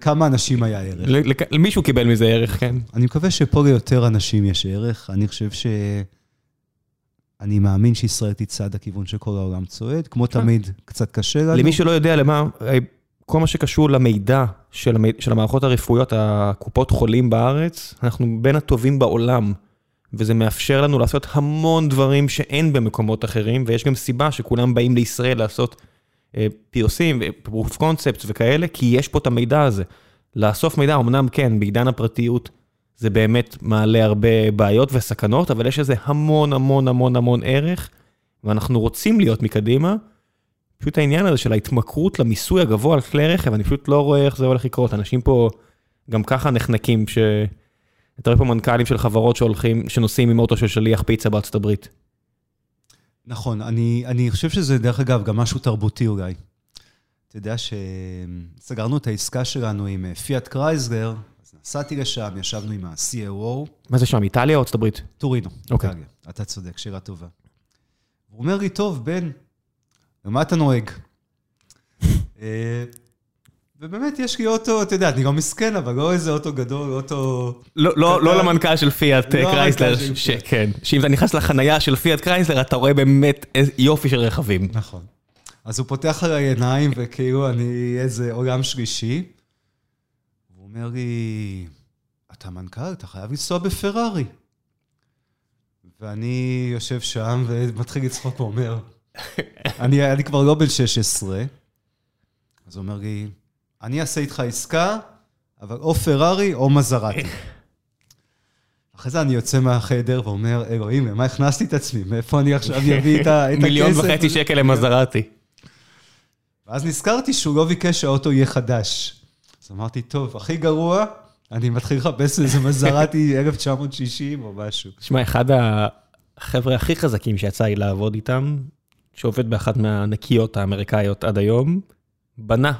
כמה אנשים היה ערך. למישהו קיבל מזה ערך, כן. אני מקווה שפה ליותר אנשים יש ערך. אני חושב ש... אני מאמין שישראל תצעד הכיוון שכל העולם צועד. כמו כן. תמיד, קצת קשה לנו. למי שלא יודע למה, כל מה שקשור למידע של, המ... של המערכות הרפואיות, הקופות חולים בארץ, אנחנו בין הטובים בעולם, וזה מאפשר לנו לעשות המון דברים שאין במקומות אחרים, ויש גם סיבה שכולם באים לישראל לעשות אה, POCים, proof concepts וכאלה, כי יש פה את המידע הזה. לאסוף מידע, אמנם כן, בעידן הפרטיות זה באמת מעלה הרבה בעיות וסכנות, אבל יש לזה המון המון המון המון ערך, ואנחנו רוצים להיות מקדימה. פשוט העניין הזה של ההתמכרות למיסוי הגבוה על כלי רכב, אני פשוט לא רואה איך זה הולך לקרות. אנשים פה גם ככה נחנקים, ש... אתה רואה פה מנכ"לים של חברות שהולכים, שנוסעים עם אוטו של שליח פיצה בארצות הברית. נכון, אני, אני חושב שזה, דרך אגב, גם משהו תרבותי אולי. אתה יודע שסגרנו את העסקה שלנו עם פיאט קרייזלר, אז נסעתי לשם, ישבנו עם ה-CAO. מה זה שם, איטליה או ארצות הברית? טורינו, אוקיי. איטליה. אתה צודק, שאלה טובה. הוא אומר לי, טוב, בן, למה אתה נוהג? אה, ובאמת, יש לי אוטו, אתה יודע, אני גם מסכן, אבל לא איזה אוטו גדול, אוטו... לא, לא. לא למנכ"ל של פיאט לא אה, קרייסלר, המנכ"ל של פיאט. שכן, שאם אתה נכנס לחנייה של פיאט קרייסלר, אתה רואה באמת יופי של רכבים. נכון. אז הוא פותח עליי עיניים, וכאילו אני איזה עולם שלישי. הוא אומר לי, אתה מנכ"ל, אתה חייב לנסוע בפרארי. ואני יושב שם ומתחיל לצחוק ואומר, אני, אני כבר לא בן 16, אז הוא אומר לי, אני אעשה איתך עסקה, אבל או פרארי או מזרטי. אחרי זה אני יוצא מהחדר ואומר, אלוהים, למה הכנסתי את עצמי? מאיפה אני עכשיו אביא את הכסף? מיליון וחצי שקל למזרטי. ואז נזכרתי שהוא לא ביקש שהאוטו יהיה חדש. אז אמרתי, טוב, הכי גרוע, אני מתחיל לחפש איזה מזרטי 1960 או משהו. תשמע, אחד החבר'ה הכי חזקים שיצא לי לעבוד איתם, שעובד באחת מהענקיות האמריקאיות עד היום, בנה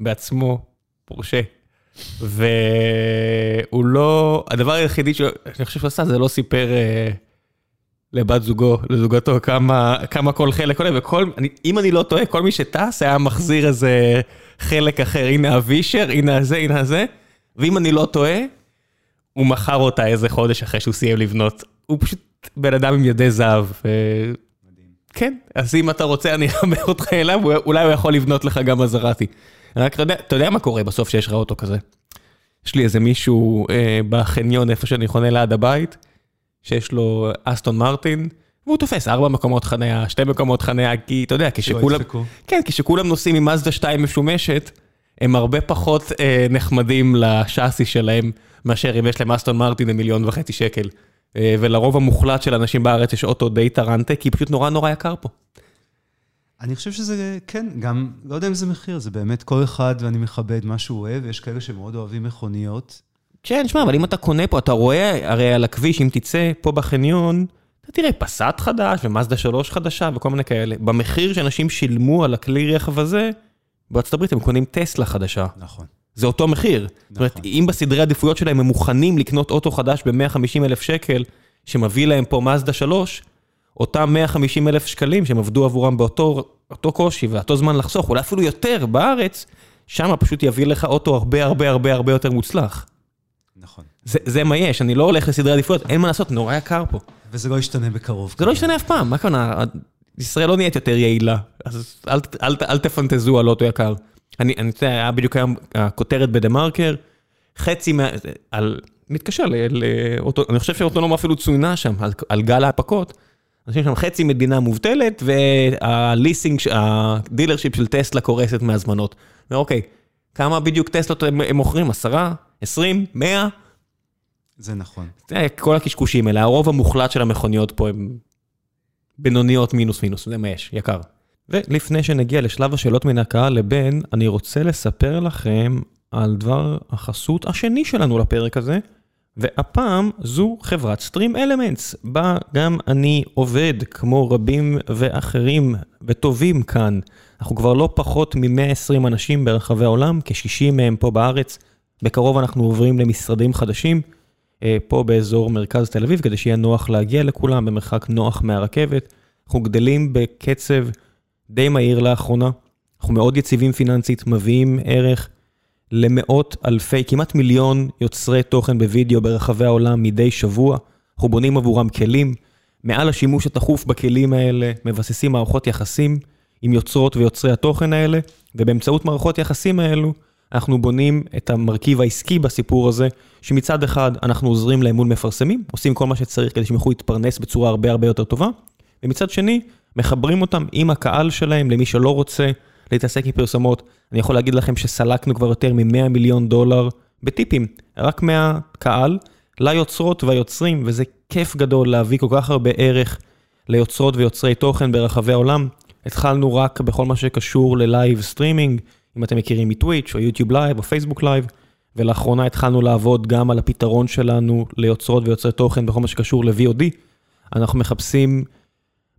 בעצמו פורשה. והוא לא, הדבר היחידי שאני חושב שהוא עשה זה לא סיפר אה, לבת זוגו, לזוגתו, כמה, כמה כל חלק עולה, וכל, אני, אם אני לא טועה, כל מי שטס היה מחזיר איזה חלק אחר, הנה הווישר, הנה הזה, הנה הזה, ואם אני לא טועה, הוא מכר אותה איזה חודש אחרי שהוא סיים לבנות. הוא פשוט בן אדם עם ידי זהב. אה, כן, אז אם אתה רוצה, אני אחבר אותך אליו, אולי הוא יכול לבנות לך גם מזרטי. רק אתה יודע, אתה יודע מה קורה בסוף שיש לך אוטו כזה? יש לי איזה מישהו אה, בחניון, איפה שאני חונה ליד הבית, שיש לו אסטון מרטין, והוא תופס ארבע מקומות חניה, שתי מקומות חניה, כי אתה יודע, כשכולם... כן, כשכולם נוסעים עם מזדה 2 משומשת, הם הרבה פחות אה, נחמדים לשאסי שלהם, מאשר אם יש להם אסטון מרטין למיליון וחצי שקל. אה, ולרוב המוחלט של אנשים בארץ יש אוטו די טרנטה, כי פשוט נורא נורא יקר פה. אני חושב שזה, כן, גם, לא יודע אם זה מחיר, זה באמת כל אחד, ואני מכבד מה שהוא אוהב, יש כאלה שמאוד אוהבים מכוניות. כן, שמע, אבל אם אתה קונה פה, אתה רואה הרי על הכביש, אם תצא פה בחניון, אתה תראה פסאט חדש ומאזדה 3 חדשה וכל מיני כאלה. במחיר שאנשים שילמו על הכלי רכב הזה, בארצות הברית הם קונים טסלה חדשה. נכון. זה אותו מחיר. זאת אומרת, נכון. אם בסדרי עדיפויות שלהם הם מוכנים לקנות אוטו חדש ב-150 אלף שקל, שמביא להם פה מאזדה 3, אותם 150 אלף שקלים שהם עבדו עבורם באותו אותו קושי ואותו זמן לחסוך, אולי אפילו יותר בארץ, שם פשוט יביא לך אוטו הרבה הרבה הרבה הרבה יותר מוצלח. נכון. זה, זה מה יש, אני לא הולך לסדרי עדיפויות, אין מה לעשות, נורא יקר פה. וזה לא ישתנה בקרוב. זה לא ישתנה אף פעם, מה הכוונה? ישראל לא נהיית יותר יעילה, אז אל, אל, אל, אל תפנטזו על אוטו יקר. אני, אני יודע, היה בדיוק היום הכותרת בדה מרקר, חצי מה... על... מתקשר ל- לאוטו, אני חושב שאוטונומה אפילו צוינה שם, על, על גל ההנפקות. אנשים שם חצי מדינה מובטלת, והליסינג, ה dealership של טסלה קורסת מהזמנות. ואוקיי, כמה בדיוק טסלות הם, הם מוכרים? עשרה? עשרים? מאה? זה נכון. זה כל הקשקושים האלה, הרוב המוחלט של המכוניות פה הם בינוניות מינוס מינוס, זה מה יש, יקר. ולפני שנגיע לשלב השאלות מן הקהל לבן, אני רוצה לספר לכם על דבר החסות השני שלנו לפרק הזה, והפעם זו חברת Stream Elements, בה גם אני עובד כמו רבים ואחרים וטובים כאן. אנחנו כבר לא פחות מ-120 אנשים ברחבי העולם, כ-60 מהם פה בארץ. בקרוב אנחנו עוברים למשרדים חדשים. אה, פה באזור מרכז תל אביב, כדי שיהיה נוח להגיע לכולם במרחק נוח מהרכבת. אנחנו גדלים בקצב די מהיר לאחרונה. אנחנו מאוד יציבים פיננסית, מביאים ערך למאות אלפי, כמעט מיליון יוצרי תוכן בווידאו ברחבי העולם מדי שבוע. אנחנו בונים עבורם כלים. מעל השימוש התכוף בכלים האלה, מבססים מערכות יחסים עם יוצרות ויוצרי התוכן האלה, ובאמצעות מערכות יחסים האלו, אנחנו בונים את המרכיב העסקי בסיפור הזה, שמצד אחד אנחנו עוזרים להם מול מפרסמים, עושים כל מה שצריך כדי שהם יוכלו להתפרנס בצורה הרבה הרבה יותר טובה, ומצד שני, מחברים אותם עם הקהל שלהם למי שלא רוצה להתעסק עם פרסומות. אני יכול להגיד לכם שסלקנו כבר יותר מ-100 מיליון דולר בטיפים, רק מהקהל ליוצרות והיוצרים, וזה כיף גדול להביא כל כך הרבה ערך ליוצרות ויוצרי תוכן ברחבי העולם. התחלנו רק בכל מה שקשור ל live streaming, אם אתם מכירים מטוויץ' או יוטיוב לייב או פייסבוק לייב, ולאחרונה התחלנו לעבוד גם על הפתרון שלנו ליוצרות ויוצרי תוכן בכל מה שקשור ל-VOD. אנחנו מחפשים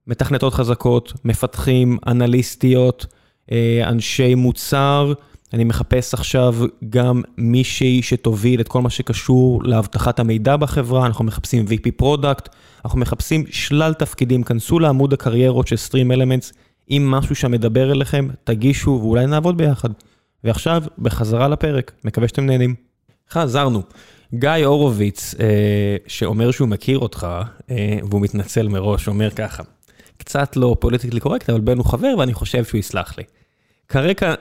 מתכנתות חזקות, מפתחים, אנליסטיות, אה, אנשי מוצר, אני מחפש עכשיו גם מישהי שתוביל את כל מה שקשור לאבטחת המידע בחברה, אנחנו מחפשים VP product, אנחנו מחפשים שלל תפקידים, כנסו לעמוד הקריירות של Stream Elements, אם משהו שם מדבר אליכם, תגישו ואולי נעבוד ביחד. ועכשיו, בחזרה לפרק, מקווה שאתם נהנים. חזרנו. גיא הורוביץ, אה, שאומר שהוא מכיר אותך, אה, והוא מתנצל מראש, אומר ככה, קצת לא politically correct, אבל בן הוא חבר ואני חושב שהוא יסלח לי. כרגע,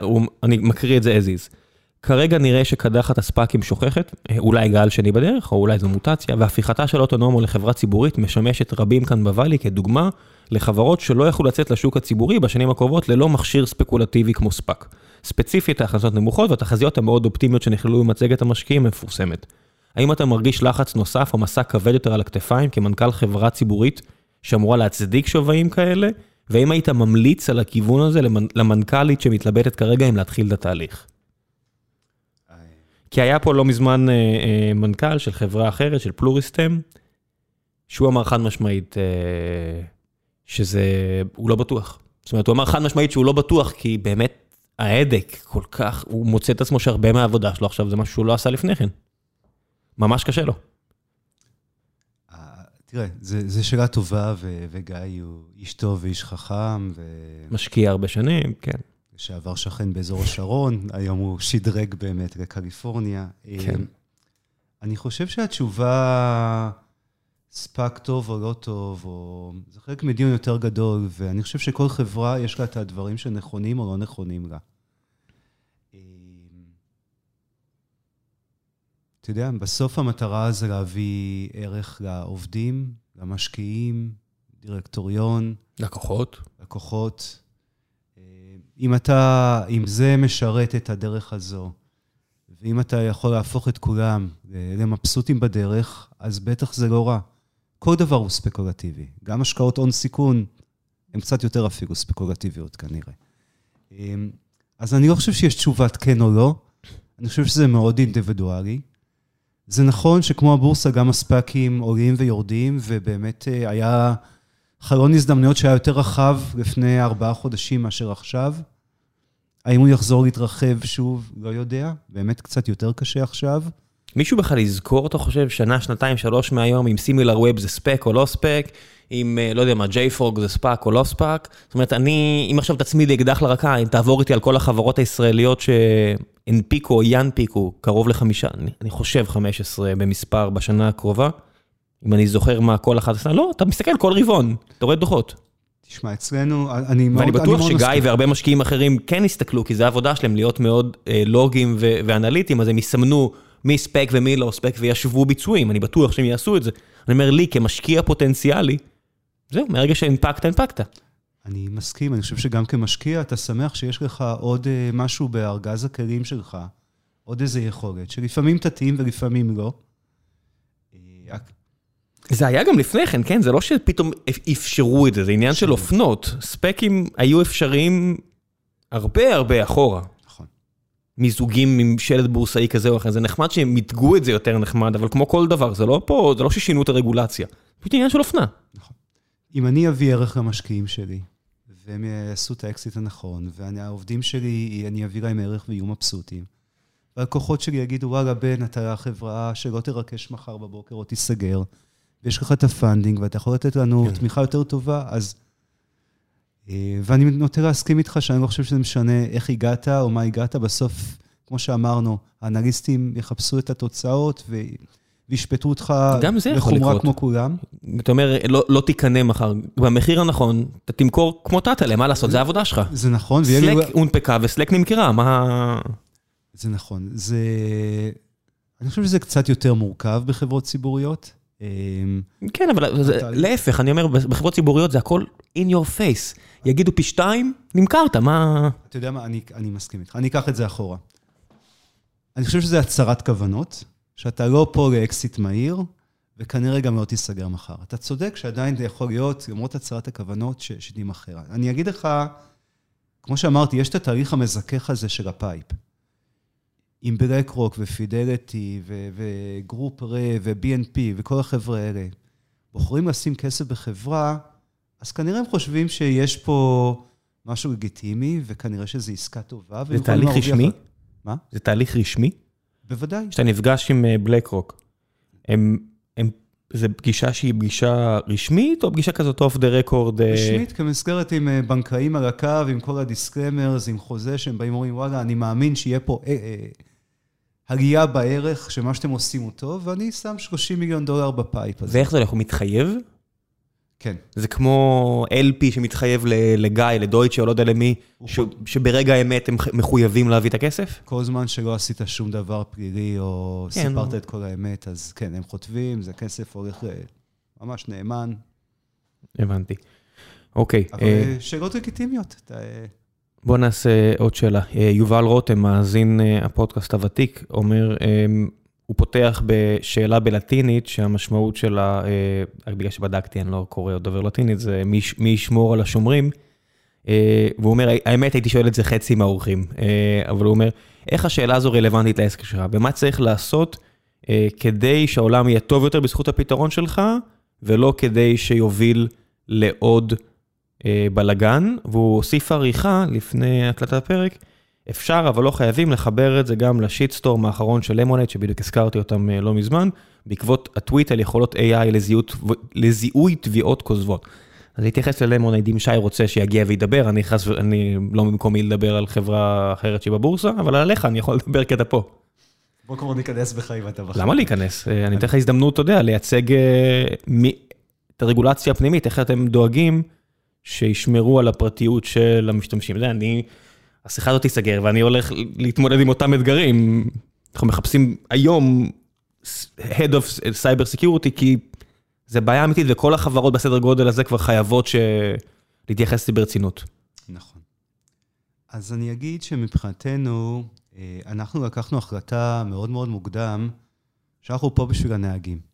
אני מקריא את זה as is. כרגע נראה שקדחת הספאקים שוככת, אולי גל שני בדרך, או אולי זו מוטציה, והפיכתה של אוטונומו לחברה ציבורית משמשת רבים כאן בוואלי כדוגמה לחברות שלא יכלו לצאת לשוק הציבורי בשנים הקרובות ללא מכשיר ספקולטיבי כמו ספאק. ספציפית ההכנסות נמוכות והתחזיות המאוד אופטימיות שנכללו במצגת המשקיעים מפורסמת. האם אתה מרגיש לחץ נוסף או משא כבד יותר על הכתפיים כמנכ"ל חברה ציבורית שאמורה להצדיק שווים כאלה? והאם היית ממליץ על הכיוון הזה למנכ"לית שמתלבטת כרגע אם להתחיל את התהליך? כי היה פה לא מזמן אה, אה, מנכ"ל של חברה אחרת, של פלוריסטם, שהוא אמר חד משמעית אה, שזה, הוא לא בטוח. זאת אומרת, הוא אמר חד משמעית שהוא לא בטוח, כי באמת ההדק כל כך, הוא מוצא את עצמו שהרבה מהעבודה שלו עכשיו זה משהו שהוא לא עשה לפני כן. ממש קשה לו. תראה, זו שאלה טובה, וגיא הוא איש טוב ואיש חכם. ו... משקיע הרבה שנים, כן. שעבר שכן באזור השרון, היום הוא שדרג באמת לקליפורניה. כן. אני חושב שהתשובה, ספק טוב או לא טוב, או... זה חלק מדיון יותר גדול, ואני חושב שכל חברה יש לה את הדברים שנכונים או לא נכונים לה. אתה יודע, בסוף המטרה זה להביא ערך לעובדים, למשקיעים, דירקטוריון. לקוחות. לקוחות. אם אתה, אם זה משרת את הדרך הזו, ואם אתה יכול להפוך את כולם למבסוטים בדרך, אז בטח זה לא רע. כל דבר הוא ספקולטיבי. גם השקעות הון סיכון הן קצת יותר אפילו ספקולטיביות כנראה. אז אני לא חושב שיש תשובת כן או לא, אני חושב שזה מאוד אינדיבידואלי. זה נכון שכמו הבורסה, גם הספאקים עולים ויורדים, ובאמת אה, היה חלון הזדמנויות שהיה יותר רחב לפני ארבעה חודשים מאשר עכשיו. האם הוא יחזור להתרחב שוב? לא יודע. באמת קצת יותר קשה עכשיו. מישהו בכלל יזכור, אתה חושב, שנה, שנתיים, שלוש מהיום, אם סימילר ווב זה ספאק או לא ספאק, אם, אה, לא יודע מה, JFrog זה ספאק או לא ספאק. זאת אומרת, אני, אם עכשיו תצמיד לי אקדח לרקה, אם תעבור איתי על כל החברות הישראליות שהנפיקו או ינפיקו קרוב לחמישה, אני, אני חושב 15 במספר בשנה הקרובה, אם אני זוכר מה כל אחת עשתה, לא, אתה מסתכל כל רבעון, אתה רואה דוחות. תשמע, אצלנו, אני מאוד... ואני בטוח שגיא והרבה משקיעים אחרים כן הסתכלו, כי זו העבודה שלהם להיות מאוד אה, לוגיים ואנליטיים, אז הם יסמנו מי ספק ומי לא ספק וישבו ביצועים, אני בטוח שהם יעשו את זה. אני אומר לי, כמשקיע פוטנציאלי, זהו, מהרגע שהנפקת, הנפקת. אני מסכים, אני חושב שגם כמשקיע, אתה שמח שיש לך עוד אה, משהו בארגז הכלים שלך, עוד איזה יכולת, שלפעמים תתאים ולפעמים לא. אה, זה היה גם לפני כן, כן? זה לא שפתאום אפשרו את זה, זה עניין של אופנות. SPAC ים היו אפשריים הרבה הרבה אחורה. נכון. מיזוגים עם שלד בורסאי כזה או אחר, זה נחמד שהם מיתגו את זה יותר נחמד, אבל כמו כל דבר, זה לא פה, זה לא ששינו את הרגולציה. זה פשוט עניין של אופנה. נכון. אם אני אביא ערך למשקיעים שלי, והם יעשו את האקזיט הנכון, והעובדים שלי, אני אביא להם ערך ויהיו מבסוטים. והלקוחות שלי יגידו, וואלה, בן, אתה חברה שלא תרכש מחר בבוקר או תיסגר, ויש לך את ה funding, ואתה יכול לתת לנו כן. תמיכה יותר טובה, אז... אה, ואני נוטה להסכים איתך שאני לא חושב שזה משנה איך הגעת או מה הגעת. בסוף, כמו שאמרנו, האנליסטים יחפשו את התוצאות, ו... וישפטו אותך לחומרה כמו כולם. אתה אומר, לא, לא תיקנה מחר, במחיר הנכון, אתה תמכור כמו טאטלה, מה לעשות, זה העבודה שלך. זה נכון. Slack הונפקה ו Slack נמכרה, מה... זה נכון. זה... אני חושב שזה קצת יותר מורכב בחברות ציבוריות. אמ, כן, אבל להפך, אני אומר, בחברות ציבוריות זה הכל in your face. יגידו פי שתיים, נמכרת, מה... אתה יודע מה, אני מסכים איתך. אני אקח את זה אחורה. אני חושב שזה הצהרת כוונות. שאתה לא פה לאקסיט מהיר, וכנראה גם לא תיסגר מחר. אתה צודק שעדיין זה יכול להיות, למרות הצהרת הכוונות, שתימכר. אני אגיד לך, כמו שאמרתי, יש את התהליך המזכך הזה של ה PIPE. עם BlackRock ו Fidelity וגרופ רה ו-BNP וכל החבר'ה האלה בוחרים לשים כסף בחברה, אז כנראה הם חושבים שיש פה משהו לגיטימי, וכנראה שזו עסקה טובה. זה תהליך רשמי? מה? זה תהליך רשמי? בוודאי. כשאתה נפגש עם BlackRock, הם, הם, זה פגישה שהיא פגישה רשמית, או פגישה כזאת off the record? רשמית, במסגרת עם אה, בנקאים על הקו, עם כל ה disclaimers, עם חוזה שהם באים ואומרים, וואלה, אני מאמין שיהיה פה אה, אה, עלייה בערך, שמה שאתם עושים הוא טוב, ואני שם 30 מיליון דולר ב PIPE הזה. ואיך זה הולך? הוא מתחייב? כן. זה כמו LP שמתחייב לגיא, לדויטשה, או לא יודע למי, שברגע האמת הם מחויבים להביא את הכסף? כל זמן שלא עשית שום דבר פלילי, או כן, סיפרת. את כל האמת, אז כן, הם חותמים, זה כסף הולך ממש נאמן. הבנתי. אוקיי, אבל אה, אה, שאלות לגיטימיות. אתה, אה, בוא נעשה עוד שאלה. אה, יובל רותם, מאזין הפודקאסט הוותיק, אומר, הוא פותח בשאלה בלטינית, שהמשמעות שלה, אה, רק בגלל שבדקתי, אני לא קורא או דובר לטינית, זה מי מי ישמור על השומרים. אה, והוא אומר, האמת הייתי שואל את זה חצי מהאורחים, אה, אבל הוא אומר, איך השאלה הזו רלוונטית לעסק שלך? ומה צריך לעשות כדי שהעולם יהיה טוב יותר בזכות הפתרון שלך, ולא כדי שיוביל לעוד בלגן, והוא הוסיף עריכה לפני הקלטת הפרק, אפשר אבל לא חייבים לחבר את זה גם לשיטסטורם האחרון של למונט, שבדיוק הזכרתי אותם אה, לא מזמן, בעקבות הטוויט על יכולות AI לזיהות, לזיהוי תביעות כוזבות. אז להתייחס ללמונייד, אם שי רוצה שיגיע וידבר, אני חס. אני לא במקומי לדבר על חברה אחרת שהיא בבורסה, אבל עליך אני יכול לדבר כי אתה פה. בוא כבר ניכנס בך אם אתה בחר. למה להיכנס? אה, אני אתן לך הזדמנות, אתה יודע, לייצג אה, את הרגולציה הפנימית, איך אתם דואגים שישמרו על הפרטיות של המשתמשים. זה אני, השיחה הזאת תיסגר ואני הולך להתמודד עם אותם אתגרים. אנחנו מחפשים היום Head of Cyber Security, כי זה בעיה אמיתית וכל החברות בסדר גודל הזה כבר חייבות ש... להתייחס לזה ברצינות. נכון. אז אני אגיד שמבחינתנו, אה, אנחנו לקחנו החלטה מאוד מאוד מוקדם, שאנחנו פה בשביל הנהגים.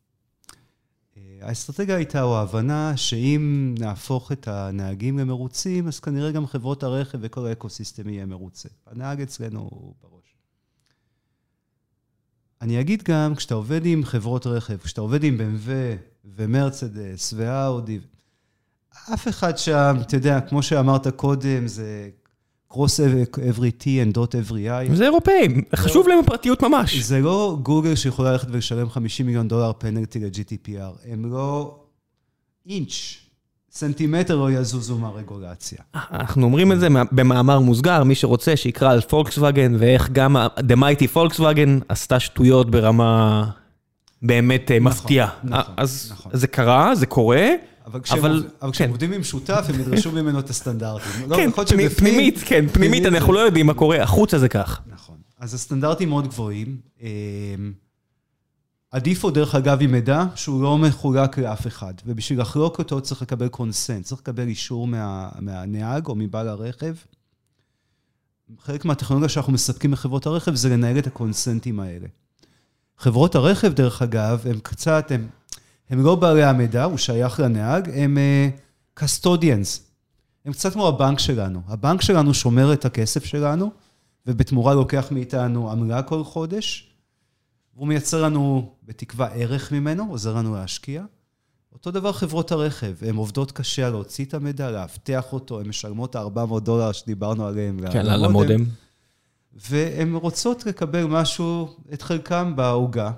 האסטרטגיה הייתה, או ההבנה, שאם נהפוך את הנהגים למרוצים, אז כנראה גם חברות הרכב וכל האקוסיסטם יהיה מרוצה. הנהג אצלנו הוא בראש. אני אגיד גם, כשאתה עובד עם חברות רכב, כשאתה עובד עם BMW ומרצדס ואאודי, אף אחד שם, אתה יודע, כמו שאמרת קודם, זה cross every T and dot every I. זה אירופאים, חשוב להם הפרטיות ממש. זה לא גוגל שיכולה ללכת ולשלם 50 מיליון דולר פנלטי ל-GDPR. הם לא אינץ', סנטימטר לא יזוזו מהרגולציה. אנחנו אומרים את זה במאמר מוסגר, מי שרוצה שיקרא על פולקסווגן ואיך גם The Mighty פולקסווגן עשתה שטויות ברמה באמת אה, מפתיעה. נכון, אז נכון. זה קרה, זה קורה. אבל כשהם כן. עובדים עם שותף, הם ידרשו ממנו את הסטנדרטים. לא, כן, פנימית, כן, פנימית אנחנו לא יודעים מה קורה, החוצה זה כך. נכון. אז הסטנדרטים מאוד גבוהים. אמ, עדיף עוד, דרך אגב, עם מידע שהוא לא מחולק לאף אחד, ובשביל לחלוק אותו צריך לקבל קונסנט, צריך לקבל אישור מה, מהנהג או מבעל הרכב. חלק מהטכנולוגיה שאנחנו מספקים לחברות הרכב זה לנהל את הקונסנטים האלה. חברות הרכב, דרך אגב, הם קצת, הם, הם לא בעלי המידע, הוא שייך לנהג, הם uh, custodians. הם קצת כמו הבנק שלנו. הבנק שלנו שומר את הכסף שלנו, ובתמורה לוקח מאיתנו עמלה כל חודש, והוא מייצר לנו, בתקווה, ערך ממנו, עוזר לנו להשקיע. אותו דבר חברות הרכב, הן עובדות קשה על להוציא את המידע, לאבטח אותו, הן משלמות 400 דולר שדיברנו עליהם. כן, למודם. והן רוצות לקבל משהו, את חלקם בעוגה.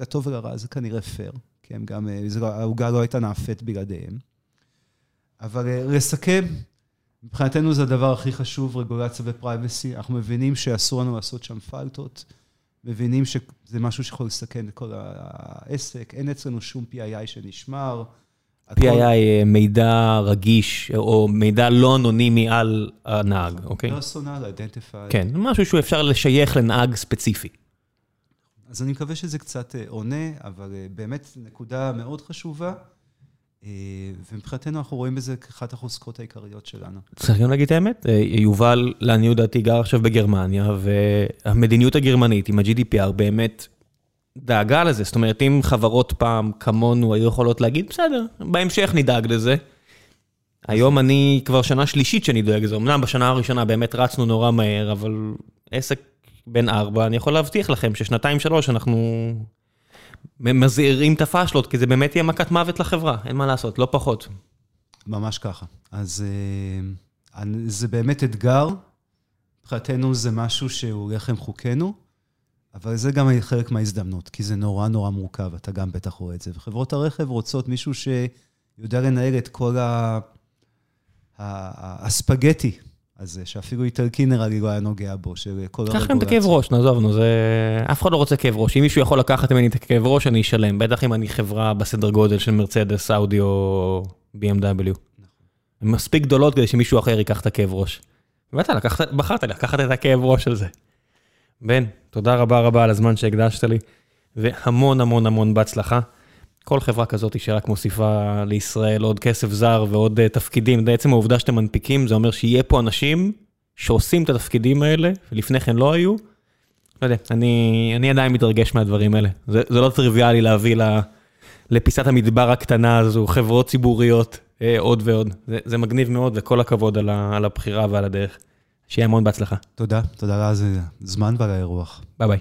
לטוב ולרע, זה כנראה פייר, כי הם גם, אה, לא- העוגה לא הייתה נאפת בלעדיהם. אבל אה, לסכם, מבחינתנו זה הדבר הכי חשוב, רגולציה ופרייבסי. אנחנו מבינים שאסור לנו לעשות שם פלטות, מבינים שזה משהו שיכול לסכן את כל העסק, אין אצלנו שום PII שנשמר. הכל- PII אה, מידע רגיש, או מידע לא אנונימי על הנהג, אוקיי? פרסונל, אידנטיפיי. כן, משהו שהוא אפשר לשייך לנהג ספציפי. אז אני מקווה שזה קצת אה, עונה, אבל אה, באמת נקודה מאוד חשובה, אה, ומבחינתנו אנחנו רואים בזה כאחת החוזקות העיקריות שלנו. צריך גם להגיד את האמת, יובל, לעניות דעתי, גר עכשיו בגרמניה, והמדיניות הגרמנית עם ה-GDPR באמת דאגה לזה. זאת אומרת, אם חברות פעם כמונו היו יכולות להגיד, בסדר, בהמשך נדאג לזה. היום אני כבר שנה שלישית שאני דואג לזה. אמנם בשנה הראשונה באמת רצנו נורא מהר, אבל עסק בן ארבע, אני יכול להבטיח לכם ששנתיים שלוש אנחנו מזהירים את הפאשלות, כי זה באמת יהיה מכת מוות לחברה, אין מה לעשות, לא פחות. ממש ככה. אז אה, זה באמת אתגר. מבחינתנו זה משהו שהוא לחם חוקנו, אבל זה גם חלק מההזדמנות, כי זה נורא נורא מורכב, אתה גם בטח רואה את זה. וחברות הרכב רוצות מישהו שיודע לנהל את כל ה... הספגטי הזה, שאפילו איטלקי נראה לי לא היה נוגע בו, של כל הרגולציה. קח להם את הכאב ראש, נעזוב, נו, זה... אף אחד לא רוצה כאב ראש. אם מישהו יכול לקחת ממני את הכאב ראש, אני אשלם. בטח אם אני חברה בסדר גודל של מרצדס, אאודי או BMW. הן מספיק גדולות כדי שמישהו אחר ייקח את הכאב ראש. ואתה לקחת, בחרת לקחת את הכאב ראש על זה. בן, תודה רבה רבה על הזמן שהקדשת לי, והמון המון המון בהצלחה. כל חברה כזאת שרק מוסיפה לישראל עוד כסף זר ועוד uh, תפקידים, בעצם העובדה שאתם מנפיקים, זה אומר שיהיה פה אנשים שעושים את התפקידים האלה, ולפני כן לא היו. לא יודע, אני, אני עדיין מתרגש מהדברים האלה. זה, זה לא טריוויאלי להביא ל, לפיסת המדבר הקטנה הזו, חברות ציבוריות, אה, עוד ועוד. זה, זה מגניב מאוד, וכל הכבוד על, ה, על הבחירה ועל הדרך. שיהיה המון בהצלחה. תודה, תודה על הזמן ועל האירוח. ביי ביי.